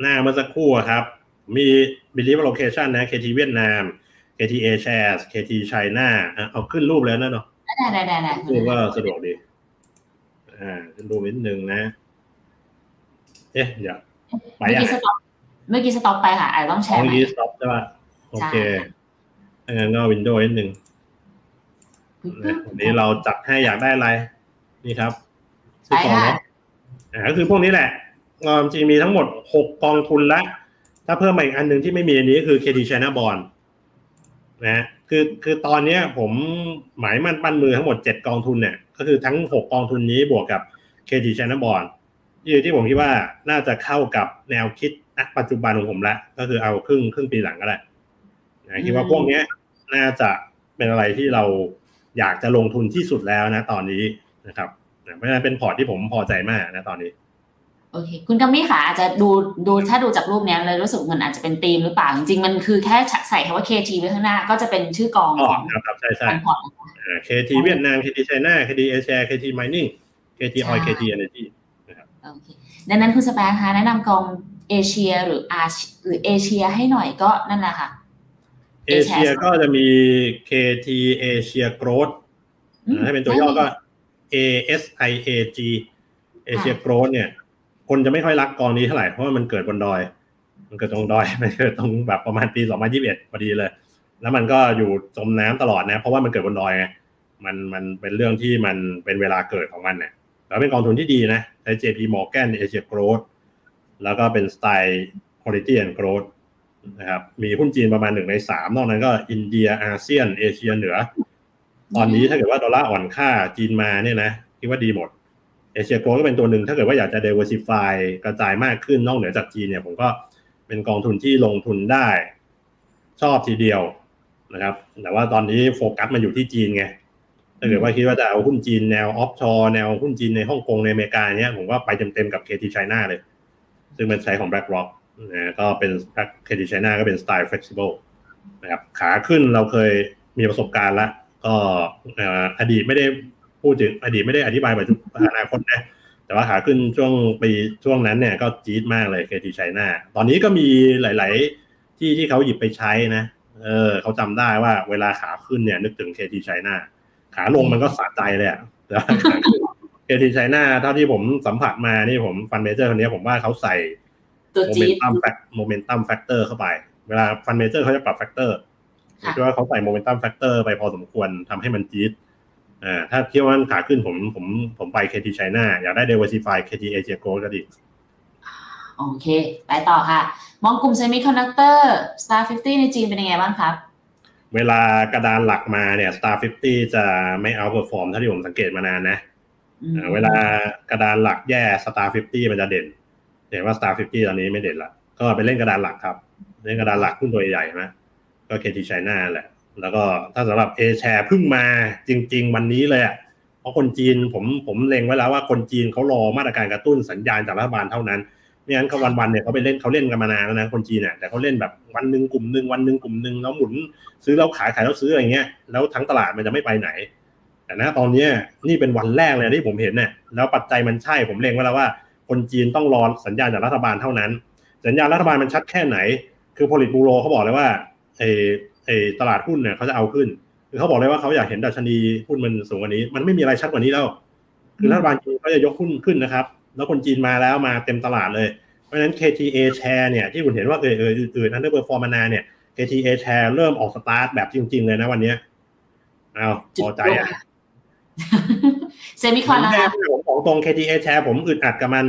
หน้าเมื่อสักครู่อะครับ มี belief allocation นะ KT เวียดนาม KT A shares KT China อะเอาขึ้นรูปแล้วนะเนาะได้ได้ได้ได้รูปก็สะดวกดี อ่าขึ้นรูปนิดนึงนะ เอ๊ะเดี๋ยวไปเมื่ออะกี้สต็อปเมื่อกี้สต็อปไปค่ะอาจจะต้องแชอ๋อร์ใหเมื่อม่กี้ stop ใช่ป่ะโอเคถ้างั้นก็วินโดว์นิดนึงนะวันนี้เราจัดให้อยากได้อะไร นี่ครับซื้อกองเนาะอ่าก็คือพวกนี้แหละเอ่อจริงมีทั้งหมดหกกองทุนละ ถ้าเพิ่มมาอีกอันหนึ่งที่ไม่มีอันนี้คือ KT China Bond นะคือคือตอนเนี้ยผมหมายมั่นปั้นมือทั้งหมดเจ็ดกองทุนเนี่ย ก็คือทั้งหกกองทุนนี้บวกกับ KT China Bond ที่ที่ผมคิดว่าน่าจะเข้ากับแนวคิดณปัจจุบันของผมละก็คือเอาครึ่งครึ่งปีหลังก็ได้นะคิดว่าพวกเนี้ยน่าจะเป็นอะไรที่เราอยากจะลงทุนที่สุดแล้วนะตอนนี้นะครับนะเพราะฉะนั้นเป็นพอร์ตที่ผมพอใจมากนะตอนนี้ โอเค คุณกัมมี่ค่ะอาจจะดูดูถ้าดูจากรูปเนี้ยเลยรู้สึกเหมือนอาจจะเป็นธีมหรือเปล่าจริงๆมันคือแค่ใส่คำว่า KT ไว้ข้างหน้า ก็จะเป็นชื่อกองอ๋อของครับครับใช่ใช่ของพอร์ตนะคะอ่า KT เวียดนาม KT China KT Asia KT Mining KT Oil ใช่ KT Energy โอเคดังนั้นคุณสแปนคะแนะนำกองเอเชียหรืออาหรือเอเชียให้หน่อยก็นั่นแหละค่ะเอเชียก็จะมี KT Asia Growth อืมนะถ้าเป็นตัวย่อก็ ASIAG Asia Growth เนี่ย คนจะไม่ค่อยรักกองนี้เท่าไหร่เพราะว่ามันเกิดบนดอย มันเกิดตรงดอยมันเกิดตรงแบบประมาณปี2021พอดีเลย แล้วมันก็อยู่จมน้ำตลอดนะ เพราะว่ามันเกิดบนดอยไงมันมันเป็นเรื่องที่มันเป็นเวลาเกิดของมันเนี่ยแล้วเป็นกองทุนที่ดีนะใช้ JP Morgan Asia Growth แล้วก็เป็นสไตล์ Quality and Growth นะครับมีหุ้นจีนประมาณหนึ่งในสามนอกนั้นก็อินเดียอาเซียน เอเชียเหนือ ตอนนี้ถ้าเกิดว่าดอลลาร์อ่อนค่าจีนมาเนี่ยนะคิดว่าดีหมด Asia Growth ก็เป็นตัวหนึ่งถ้าเกิดว่าอยากจะ diversify กระจายมากขึ้นนอกเหนือจากจีนเนี่ยผมก็เป็นกองทุนที่ลงทุนได้ชอบทีเดียวนะครับ แต่ว่าตอนนี้โฟกัสมันอยู่ที่จีนไงถ้าเกิดว่าคิดว่าจะเอาหุ้นจีนแนว offshore แนวหุ้นจีนในฮ่องกงในอเมริกาเนี้ยผมก็ไปเต็มๆกับ KT China เลย ซึ่งเป็นไซส์ของ BlackRock นะก็เป็น KT China ก็เป็นสไตล์ flexible นะครับขาขึ้นเราเคยมีประสบการณ์ละก็อดีตไม่ได้ พูดถึงอดีตไม่ได้อธิบายปัจจุบันอนาคตนะแต่ว่าขาขึ้นช่วงปีช่วงนั้นเนี่ยก็จี๊ดมากเลย KT China ตอนนี้ก็มีหลาย ๆ ที่ที่เขาหยิบไปใช้นะเออเขาจำได้ว่าเวลาขาขึ้นเนี่ย นึกถึง KT China ขาลงมันก็สะใจเลยอะแต่ว่าขาขึ้น KT China เท่าที่ผมสัมผัสมานี่ผม fund manager คนนี้ผมว่าเขาใส่ตัว momentum factor momentum factor เข้าไป เวลา fund manager เขาจะปรับ factor ค่ะคิดว่าเขาใส่ momentum factor ไปพอสมควรทำให้มันจี๊ด อ่าถ้าเที่ยวนั้นขาขึ้นผมผมผมไป KT China อยากได้ diversify KT Asia Growth ก็ดีโอเค ไปต่อค่ะ มองกลุ่ม semiconductor Star 50 ในจีนเป็นยังไงบ้างครับ เวลากระดานหลักมาเนี่ย Star 50 จะไม่ outperform เท่าที่ผมสังเกตมานานนะอืมอ่าเวลากระดานหลักแย่ Star 50 มันจะเด่น เห็นว่า Star 50 ตอนนี้ไม่เด่นละก็ไปเล่นกระดานหลักครับ เล่นกระดานหลักหุ้นตัวใหญ่ๆนะก็ KT China แหละ แล้วก็ถ้าสำหรับ A share เพิ่งมาจริง ๆ วันนี้เลยอะเพราะคนจีนผมผมเล็งไว้แล้วว่าคนจีนเขารอมาตรการกระตุ้นสัญญาณจากรัฐบาลเท่านั้นไม่งั้นเขาวันๆเนี่ยเขาไปเล่นเขาเล่นกันมานานแล้วนะคนจีนเนี่ยแต่เขาเล่นแบบวันหนึ่งกลุ่มหนึ่งวันหนึ่งกลุ่มหนึ่งแล้วหมุน ซื้อแล้วขายขายแล้วซื้ออะไรเงี้ยแล้วทั้งตลาดมันจะไม่ไปไหน แต่นะตอนนี้นี่เป็นวันแรกเลยที่ผมเห็นเนี่ยแล้วปัจจัยมันใช่ผมเล็งไว้แล้วว่า คนจีนต้องรอสัญญาณจากรัฐบาลเท่านั้น สัญญาณรัฐบาลมันชัดแค่ไหน คือผลิตบูโรเขาบอกเลยว่าไอ้ ไอ้ตลาดหุ้นเนี่ยเขาจะเอาขึ้นคือเขาบอกเลยว่าเขาอยากเห็นดัชนีหุ้นมันสูงกว่านี้ มันไม่มีอะไรชัดกว่านี้แล้วคือรัฐบาลจีนเขาจะยกหุ้นขึ้นนะครับ แล้วคนจีนมาแล้วมาเต็มตลาดเลย เพราะฉะนั้น KTA share เนี่ยที่คุณเห็นว่าเออเอออื่นๆ underperform มานานเนี่ย KTA share เริ่มออกสตาร์ทแบบจริง ๆ เลยนะวันเนี้ยเอาพอใจอะเซมิคอนนะแค่คะผมของตรง KTA share ผมอึดอัดกับมัน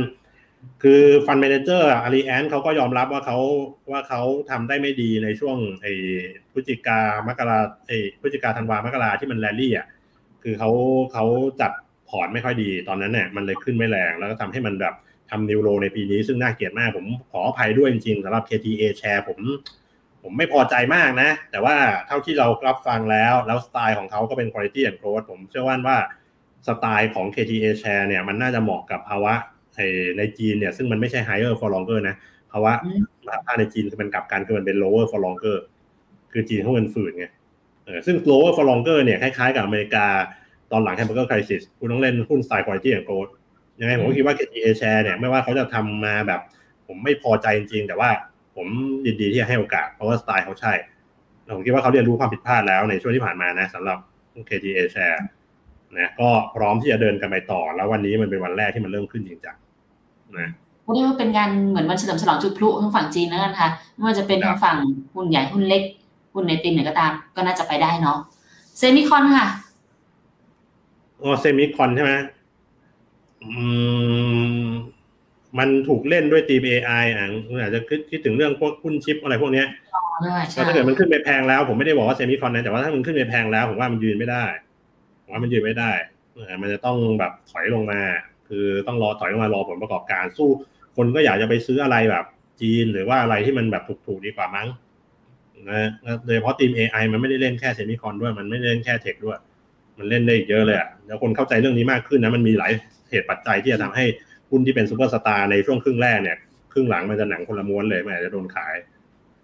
คือฟัน d มนเจอร์อารีแอนเขาก็ยอมรับว่าเขาว่าเขาทำได้ไม่ดีในช่วงไอ้พฤศจิกามกราไอ้พฤศจิกาธันวามกราที่มันแรลลี่อะคือเขาเขาจัดพอร์ตไม่ค่อยดีตอนนั้นเนี่ยมันเลยขึ้นไม่แรง แล้วก็ทำให้มันแบบทำนิวโรในปีนี้ซึ่งน่าเกลียดมาก ผมขออภัยด้วยจริงๆสำหรับ KTA share ผม ผมไม่พอใจมากนะ แต่ว่าเท่าที่เรารับฟังแล้ว แล้วสไตล์ของเขาก็เป็น quality and growth ผมเชื่อว่าว่าสไตล์ของ KTA share เนี่ยมันน่าจะเหมาะกับภาวะ ในจีนเนี่ยซึ่งมันไม่ใช่ higher for longer นะภาวะถ้าในจีนคือมันกลับกันคือมันเป็น lower for longer คือจีนเขาเงินฝืนไงเออซึ่ง lower for longer เนี่ยคล้ายๆกับอเมริกาตอนหลัง hamburger crisis คุณต้องเล่นหุ้นสไตล์ quality and growth ยังไงผมก็คิดว่า KTA share เนี่ยไม่ว่าเขาจะทำมาแบบ ผมไม่พอใจจริงๆ แต่ว่าผมยินดีที่จะให้โอกาส เพราะว่าสไตล์เขาใช่ ผมคิดว่าเขาเรียนรู้ความผิดพลาดแล้วในช่วงที่ผ่านมานะสำหรับ KT A share นะก็พร้อมที่จะเดินกันไปต่อ แล้ววันนี้มันเป็นวันแรกที่มันเริ่มขึ้นจริงจัง นะก็เรียกว่าเป็นการเหมือนวันเฉลิมฉลองจุดพลุทางฝั่งจีนแล้วกันค่ะไม่ว่าจะเป็นครัทาบงฝั่งหุ้นใหญ่หุ้นเล็กหุ้นในติมไหนก็ตาม ก็น่าจะไปได้เนาะ semicon ค่ะอ๋อ semicon ใช่ไหมอืมมันถูกเล่นด้วยตีม AI อะคุณอาจจะคิดคิดถึงเรื่องพวกหุ้นชิปอะไรพวกเนี้ยด้วยก็ใช่ถ้าเกิดมันขึ้นไปแพงแล้ว ผมไม่ได้บอกว่า semicon นะแต่ว่าถ้ามันขึ้นไปแพงแล้วผมว่ามันยืนไม่ได้ผมว่ามันยืนไม่ได้เออมันจะต้องแบบถอยลงมา คือต้องรอถอยมารอผลประกอบการสู้ คนก็อยากจะไปซื้ออะไรแบบ จีนหรือว่าอะไรที่มันแบบถูกๆดีกว่ามั้งนะโดยเฉพาะทีม AI มันไม่ได้เล่นแค่ semicon ด้วย มันไม่ได้เล่นแค่ tech ด้วย มันเล่นได้อีกเยอะเลยอะแล้วคนเข้าใจเรื่องนี้มากขึ้นนะมันมีหลายเหตุปัจจัยที่จะทำให้หุ้นที่เป็นซูเปอร์สตาร์ในช่วงครึ่งแรกเนี่ยครึ่งหลังมันจะหนังคนละม้วนเลยมันอาจจะโดนขาย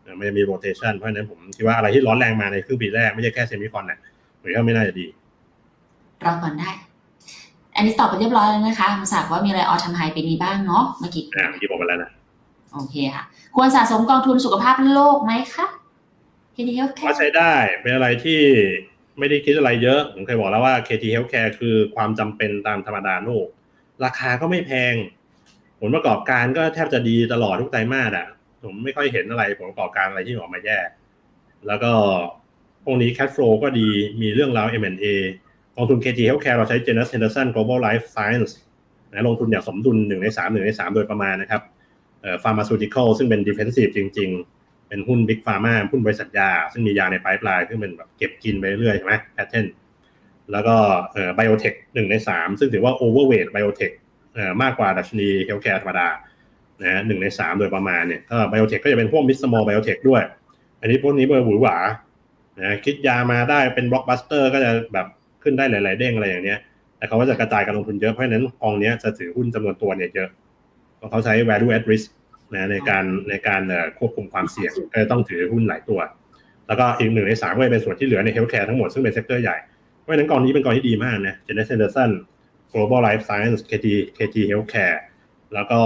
เอ่อมันจะมี rotation เพราะฉะนั้นผมคิดว่าอะไรที่ร้อนแรงมาในครึ่งปีแรกไม่ใช่แค่ semicon เนี่ยผมว่าไม่น่าจะดีรอก่อนได้ อันนี้ตอบไปเรียบร้อยแล้วนะคะมาสากว่ามีอะไร all time high ปีนี้บ้างเนาะเมื่อกี้อ่าเมื่อกี้บอกไปแล้วนะโอเคค่ะ ควรสะสมกองทุนสุขภาพโลกไหมคะทีนี้แค่ว่าใช้ได้เป็นอะไรที่ไม่ได้คิดอะไรเยอะ ผมเคยบอกแล้วว่า KT Healthcare คือความจำเป็นตามธรรมดาโลก ราคาก็ไม่แพง ผลประกอบการก็แทบจะดีตลอดทุกไตรมาสอะ ผมไม่ค่อยเห็นอะไรผลประกอบการอะไรที่ออกมาแย่ แล้วก็พวกนี้ cash flow ก็ดีมีเรื่องราว M&A ก องทุน KT Healthcare เราใช้ Janus Henderson Global Life Science นะลงทุนอย่างสมดุลหนึ่งในสามหนึ่งในสามโดยประมาณนะครับเอ่อ pharmaceutical ซึ่งเป็น defensive จริง ๆ เป็นหุ้น big pharma หุ้นบริษัทยา ซึ่งมียาใน pipeline ซึ่งเป็นแบบเก็บกินไปเรื่อยใช่ไหม patent แล้วก็เอ่อ biotech หนึ่งในสามซึ่งถือว่า overweight biotech เอ่อมากกว่าดัชนี healthcare ธรรมดานะหนึ่งในสามโดยประมาณเนี่ยก็ biotech ก็จะเป็นพวก mid small biotech ด้วย อันนี้พวกนี้เบอร์หวือหวานะคิดยามาได้เป็นบล็อกบัสเตอร์ก็จะแบบ ขึ้นได้หลาย ๆ เด้งอะไรอย่างเงี้ย แต่เขาก็จะกระจายการลงทุนเยอะเพราะฉะนั้นกองนี้จะถือหุ้นจำนวนตัวเนี่ยเยอะเพราะเขาใช้ value at risk นะในการในการควบคุมความเสี่ยงก็ต้องถือหุ้นหลายตัว แล้วก็อีกหนึ่งในสามก็จะเป็นส่วนที่เหลือใน healthcare ทั้งหมดซึ่งเป็นเซกเตอร์ใหญ่เพราะฉะนั้นกองนี้เป็นกองที่ดีมากนะ Janus Henderson Global Life Science KT KT Healthcare แล้วก็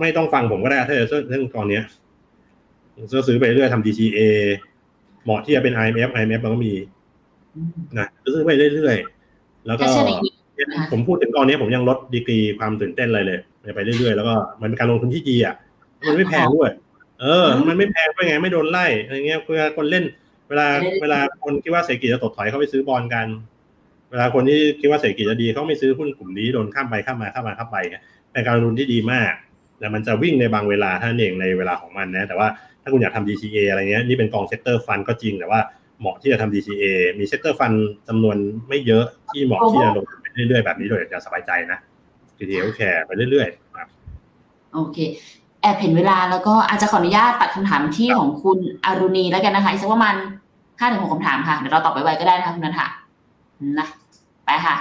ไม่ต้องฟังผมก็ได้ถ้าจะเรื่องกองนี้ยก็ซื้อไปเรื่อยทำ DCA เหมาะที่จะเป็น IMF IMF มันก็มี นะซื้อไปเรื่อยๆ แล้วก็แค่เช่นอย่างนี้นะคะผมพูดถึงกองนี้ผมยังลดดีกรีความตื่นเต้นอะไรเลย ไปเรื่อยๆ แล้วก็มันเป็นการลงทุนที่ดีอะ มันไม่แพงด้วย เออ มันไม่แพงด้วยไงไม่โดนไล่อะไรเงี้ยเวลาคนเล่น เวลาเวลาคนคิดว่าเศรษฐกิจจะถดถอยเขาไปซื้อบอลกัน เวลาคนที่คิดว่าเศรษฐกิจจะดีเขาไม่ซื้อหุ้นกลุ่มนี้โดนข้ามไปข้ามมาข้ามมาข้ามไปเงี้ยเป็นการลงทุนที่ดีมากแต่มันจะวิ่งในบางเวลาเท่านั้นเองในเวลาของมันนะ แต่ว่าถ้าคุณอยากทำ DCA อะไรเงี้ยนี่เป็นกอง sector fund ก็จริงแต่ว่า เหมาะที่จะทำ DCA มี sector fund จำนวนไม่เยอะที่เหมาะที่จะลงทุนไปเรื่อยๆ แบบนี้โดยจะสบายใจนะ DCA แคร์ไปเรื่อยๆครับโอเค แอบเห็นเวลาแล้วก็อาจจะขออนุญาตตัดคำถามที่ของคุณอรุณีแล้วกันนะคะอีกสักประมาณห้าถึงหกคำถามค่ะ เดี๋ยวเราตอบไปไวๆก็ได้นะคะคุณนันทะนะไปค่ะ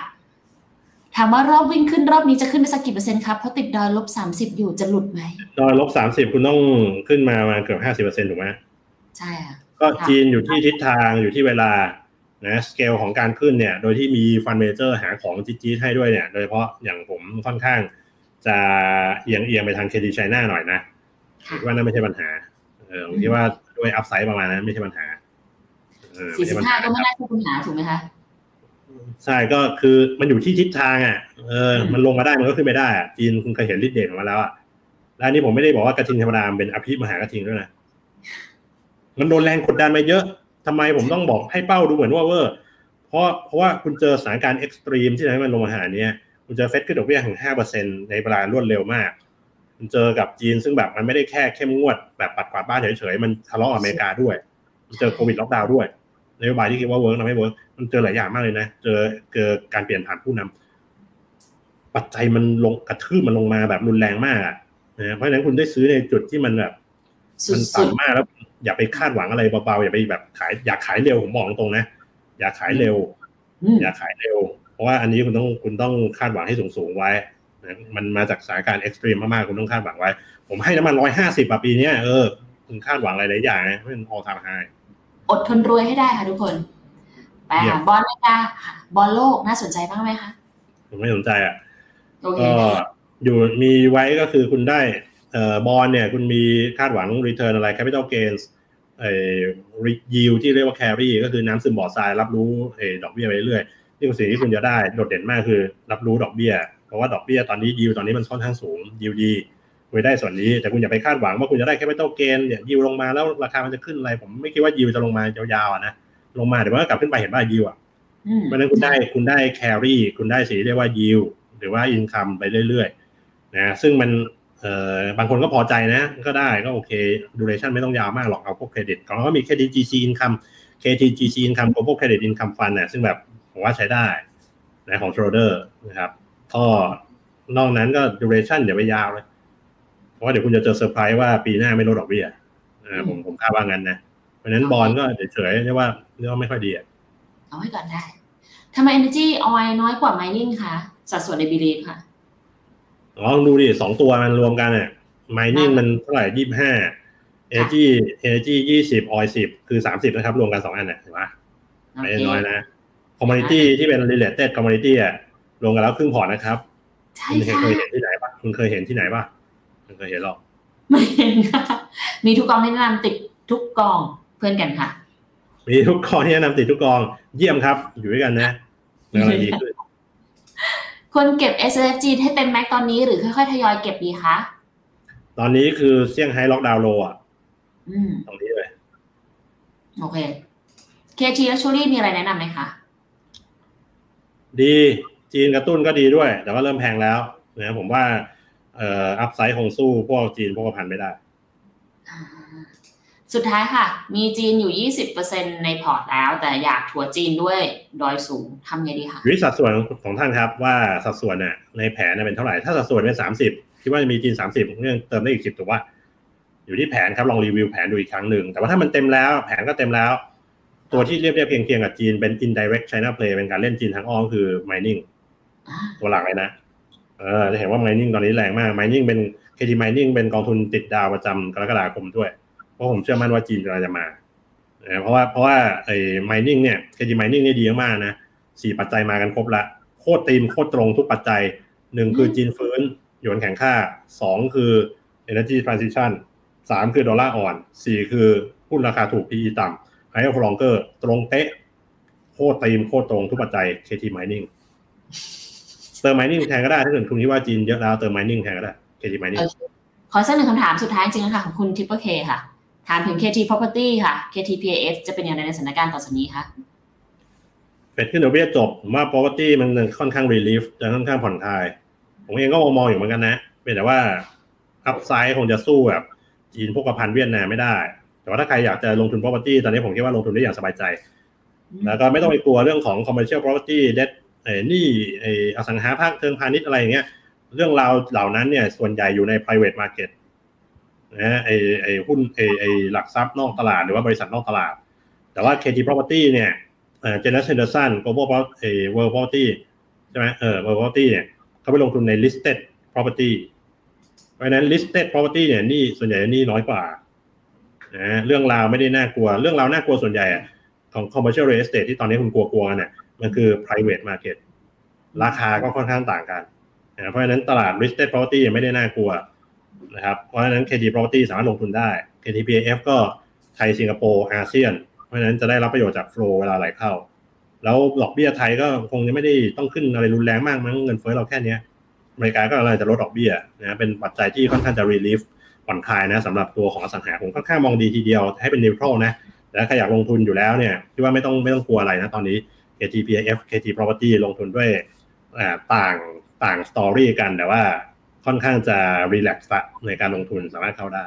ถามว่ารอบวิ่งขึ้นรอบนี้จะขึ้นไปสักกี่เปอร์เซ็นต์ครับ เพราะติดดอยลบสามสิบอยู่จะหลุดไหม ดอยลบสามสิบคุณต้องขึ้นมาประมาณเกือบห้าสิบเปอร์เซ็นต์ถูกไหมใช่ค่ะ ก็ค่ะจีนอยู่ที่ทิศทางอยู่ที่เวลานะสเกลของการขึ้นเนี่ย โดยที่มี fund manager หาของจี๊ดๆให้ด้วยเนี่ย โดยเฉพาะอย่างผมค่อนข้างจะเอียงเอียงๆไปทาง KT-China หน่อยนะค่ะคิดว่านั่นไม่ใช่ปัญหา เออผมคิดว่าด้วย upside ประมาณนั้นไม่ใช่ปัญหาเออสี่ไม่สิใช่บปัญห้าหาก็ไม่น่าใช่ปัญหาถูกไหมคะใช่ก็คือมันอยู่ที่ทิศทางอะเออ มันลงมาได้มันก็ขึ้นไปได้อะจีนคุณเคยเห็นฤทธิ์เดชของมันแล้วอะและอันนี้ผมไม่ได้บอกว่ากระทิงธรรมดามันเป็นอภิมหากระทิงด้วยนะ มันโดนแรงกดดันมาเยอะทำไมผมต้องบอกให้เป้าดูเหมือนว่าเวอร์ เพราะเพราะว่าคุณเจอสถานการณ์ extreme ที่ทำให้มันลงมาหาเนี้ยคุณเจอเฟดขึ้นดอกเบี้ยถึงห้าเปอร์เซ็นในเวลารวดเร็วมาก คุณเจอกับจีนซึ่งแบบมันไม่ได้แค่เข้มงวดแบบปัดกวาดบ้านเฉยๆ มันทะเลาะอเมริกาด้วย มันเจอโควิดล็อกดาวน์ด้วยนโยบายที่คิดว่า work ทำไม่ work มันเจอหลายอย่างมากเลยนะ เจอเจอการเปลี่ยนผ่านผู้นำปัจจัยมันลงกระทืบมันลงมาแบบรุนแรงมากนะเพราะฉะนั้นคุณได้ซื้อในจุดที่มันแบบมันต่ำมากแล้ว อย่าไปคาดหวังอะไรเบาๆอย่าไปแบบขายอยากขายเร็วผมบอกตรงๆนะอย่าขายเร็วๆอืมอย่าขายเร็ว เพราะว่าอันนี้คุณต้องคุณต้องคาดหวังให้สูงๆไว้นะมันมาจากสถานการณ์ extreme มากๆคุณต้องคาดหวังไว้ ผมให้น้ำมันร้อยห้าสิบปีเนี้ยเออคุณคาดหวังอะไรหลายอย่างนะเพราะมัน all time highอดทนรวยให้ได้ค่ะทุกคนไปเยี่ยค่ะมบอลอเมริกาค่ะบอลโลกน่าสนใจบ้างไหมคะผมไม่สนใจอะโอเคก็อยู่มีไว้ก็คือคุณได้เอ่อ บอลเนี่ยคุณมีคาดหวัง return อะไร capital gains เอ่อ yield ที่เรียกว่า carry ก็คือน้ำซึมบ่อทรายรับรู้เอ่อดอกเบี้ยไปเรื่อยนี่คือสิ่งที่คุณจะได้โดดเด่นมากคือ รับรู้ดอกเบี้ย เพราะว่าดอกเบี้ยตอนนี้ yield ตอนนี้มันค่อนข้างสูง yield ดีคุณได้ส่วนนี้ แต่คุณอย่าไปคาดหวังว่าคุณจะได้ capital gain เนี่ย yield ลงมาแล้วราคามันจะขึ้นอะไร ผมไม่คิดว่า yield จะลงมายาวๆอะนะลงมาเดี๋ยวมันก็กลับขึ้นไปเห็นว่า yield อะอืมเพราะฉะนั้นคุณได้คุณได้ carry คุณได้สิ่งที่เรียกว่า yield หรือว่า income ไปเรื่อยๆนะซึ่งมัน เอ่อบางคนก็พอใจนะ ก็ได้ก็โอเค duration ไม่ต้องยาวมากหรอกเอาพวกเครดิตของเราก็มี credit GC income KTGC income global credit income fund น่ะซึ่งแบบผมว่าใช้ได้นะของ Schroder นะครับก็นอกนั้นก็ duration อย่าไปยาวเลยเพราะว่าเดี๋ยวคุณจะเจอเซอร์ไพรส์ว่าปีหน้าไม่ลดดอกเบี้ยอ่าผมผมคาดว่างั้นนะ เพราะฉะนั้นบอลก็เฉยๆเรียกว่าเรียกว่าไม่ค่อยดีอะเอาไว้ก่อนได้ทำไม Energy OI น้อยกว่า Mining คะสัดส่วนใน Belief ค่ะ ลองดูดิสองตัวมันรวมกันอะ mining มันเท่าไหร่ยี่สิบห้า energy energy ยี่สิบ oil สิบคือสามสิบนะครับ รวมกันสองอันน่ะเห็นปะโอไม่เคน้อยนะ commodity ที่เป็น related commodity อะรวมกันแล้วครึ่งพอร์ตนะครับใช่คุณเคยค่ะเคยเห็นที่ไหนปะคุณเคยเห็นที่ไหนปะคุณเคยเห็นหรอกไม่เห็นค่ะมีทุกกองที่แนะนำติดทุกกองเพื่อนกันค่ะ มีทุกกองที่แนะนำติดทุกกอง เยี่ยมครับ อยู่ด้วยกันนะเรื่องอะไรดีขึ้น ควรเก็บ S F G ให้เต็มแม็กตอนนี้หรือค่อยๆทยอยเก็บดีคะตอนนี้คือเซี่ยงไฮ้ล็อกดาวน์โลอะอืมตรงนี้เลย โอเค KT Luxury มีอะไรแนะนำไหมคะ ดีจีนกระตุ้นก็ดีด้วย แต่ว่าเริ่มแพงแล้วนะผมว่าเอ่ออัพไซด์คงสู้พวกจีนพวกพันไม่ได้อ่า สุดท้ายค่ะ มีจีนอยู่ 20%ในพอร์ตแล้ว แต่อยากถัวจีนด้วยดอยสูงทำไงดีคะอยู่ที่สัดส่วนของท่านครับว่าสัดส่วนน่ะในแผนเป็นเท่าไหร่ ถ้าสัดส่วนเป็นสามสิบคิดว่าจะมีจีนสามสิบเรื่องเติมได้อีกสิบถูกว่า อยู่ที่แผนครับลองรีวิวแผนดูอีกครั้งหนึ่งแต่ว่าถ้ามันเต็มแล้วแผนก็เต็มแล้ว ตัวที่เรียบเรียบเคียงเคียงกับจีนเป็น indirect China play เป็นการเล่นจีนทางอ้อมคือ mining ตัวหลักเลยนะเออจะเห็นว่า mining ตอนนี้แรงมาก mining เป็น KT mining เป็นกองทุนติดดาวประจำกรกฎาคมด้วย ราะผมเชื่อมั่นว่าจีนกำลังจะมาเออเพราะว่าเพราะว่าไอ้ mining เนี่ย KT mining เนี่ยดีมากๆนะสี่ปัจจัยมากันครบละโคตรตีมโคตรตรงทุกปัจจัยหนึ่งคือจีนฟื้นหยวนแข็งค่าสองคือ energy transition สามคือดอลลาร์อ่อนสี่คือหุ้นราคาถูก PE ต่ำ higher for longer ตรงเป๊ะโคตรตีมโคตรตรงทุกปัจจัย KT mining เติม mining แทนก็ได้ถ้าเกิดคุณคิดว่าจีนเยอะแล้วเติม mining แทนก็ได้ KT mining โอเคขอสักหนึ่งคำถามสุดท้ายจริงๆค่ะของคุณทิปเปอร์เคค่ะ ถามถึง KT Property ค่ะ KTPAF จะเป็นอย่างไรในสถานการณ์ต่อจากนี้คะเฟดขึ้นดอกเบี้ยจบผมว่า property มันค่อนข้าง relief จะค่อนข้างผ่อนคลาย ผมเองก็มองอยู่เหมือนกันนะเป็นแต่ว่า upside คงจะสู้แบบจีนพวกกระพันเวียดนามไม่ได้ แต่ว่าถ้าใครอยากจะลงทุน property ตอนนี้ผมคิดว่าลงทุนได้อย่างสบายใจ แล้วก็ไม่ต้องไปกลัวเรื่องของ commercial property debt เอ้นี่ไอ้อสังหาภาคเทิงพาณิชย์อะไรอย่างเงี้ย เรื่องราวเหล่านั้นเนี่ยส่วนใหญ่อยู่ใน private market นะไอ้ไอ้หุ้นไอ้ไอ้หลักทรัพย์นอกตลาดหรือว่าบริษัทนอกตลาด แต่ว่า KT property เนี่ยเอ่อ Janus Henderson Global Pro- เอ่อ World Property ใช่ไหมเออ World Property เนี่ยเขาไปลงทุนใน listed property เพราะฉะนั้น listed property เนี่ยนี่ส่วนใหญ่นี่น้อยกว่านะเรื่องราวไม่ได้น่ากลัว เรื่องราวน่ากลัวส่วนใหญ่ของ commercial real estate ที่ตอนนี้คุณกลัวๆกันเนี่ยมันคือ private market ราคาก็ค่อนข้างต่างกันนะเพราะฉะนั้นตลาด listed property ยังไม่ได้น่ากลัว นะครับ เพราะฉะนั้น KT property สามารถลงทุนได้ KTPF ก็ไทยสิงคโปร์อาเซียน เพราะฉะนั้นจะได้รับประโยชน์จากโฟลเวลาไหลเข้า แล้วดอกเบี้ยไทยก็คงยังไม่ได้ต้องขึ้นอะไรรุนแรงมากมั้งเงินเฟ้อเราแค่นี้อเมริกาก็อะไรจะลดดอกเบี้ยนะเป็นปัจจัยที่ค่อนข้างจะ relief ผ่อนคลายนะสำหรับตัวของอสังหาผมค่อนข้างมองดีทีเดียวให้เป็น neutral นะแต่ถ้าใครอยากลงทุนอยู่แล้วเนี่ยคิดว่าไม่ต้องไม่ต้องกลัวอะไรนะตอนนี้ KTPF KT Property ลงทุนด้วยต่างต่างสตอรี่กันแต่ว่า ค่อนข้างจะ relax ละในการลงทุนสามารถเข้าได้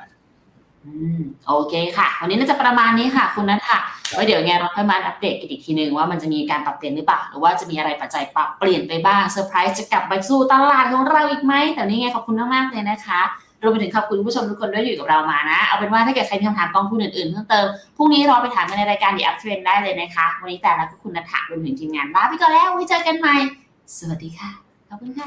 อืมโอเคค่ะ วันนี้น่าจะประมาณนี้ค่ะ คุณนัทค่ะไว้เดี๋ยวไงเราค่อยมาอัปเดตกันอีกทีนึงว่ามันจะมีการปรับเปลี่ยนหรือเปล่า หรือว่าจะมีอะไรปัจจัยปรับเปลี่ยนไปบ้างเซอร์ไพรส์จะกลับไปสู่ตลาดของเราอีกไหมแต่นี่ไงขอบคุณมากๆเลยนะคะรวมไปถึงขอบคุณผู้ชมทุกคนด้วยอยู่กับเรามานะ เอาเป็นว่าถ้าเกิดใครมีคำถามกองทุนอื่นๆเพิ่มเติมพรุ่งนี้รอไปถามกันในรายการ The Up Trend ได้เลยนะคะ วันนี้แต่ละก็คุณนัทรวมถึงทีมงานลาไปก่อนแล้วไว้เจอกันใหม่ สวัสดีค่ะขอบคุณค่ะ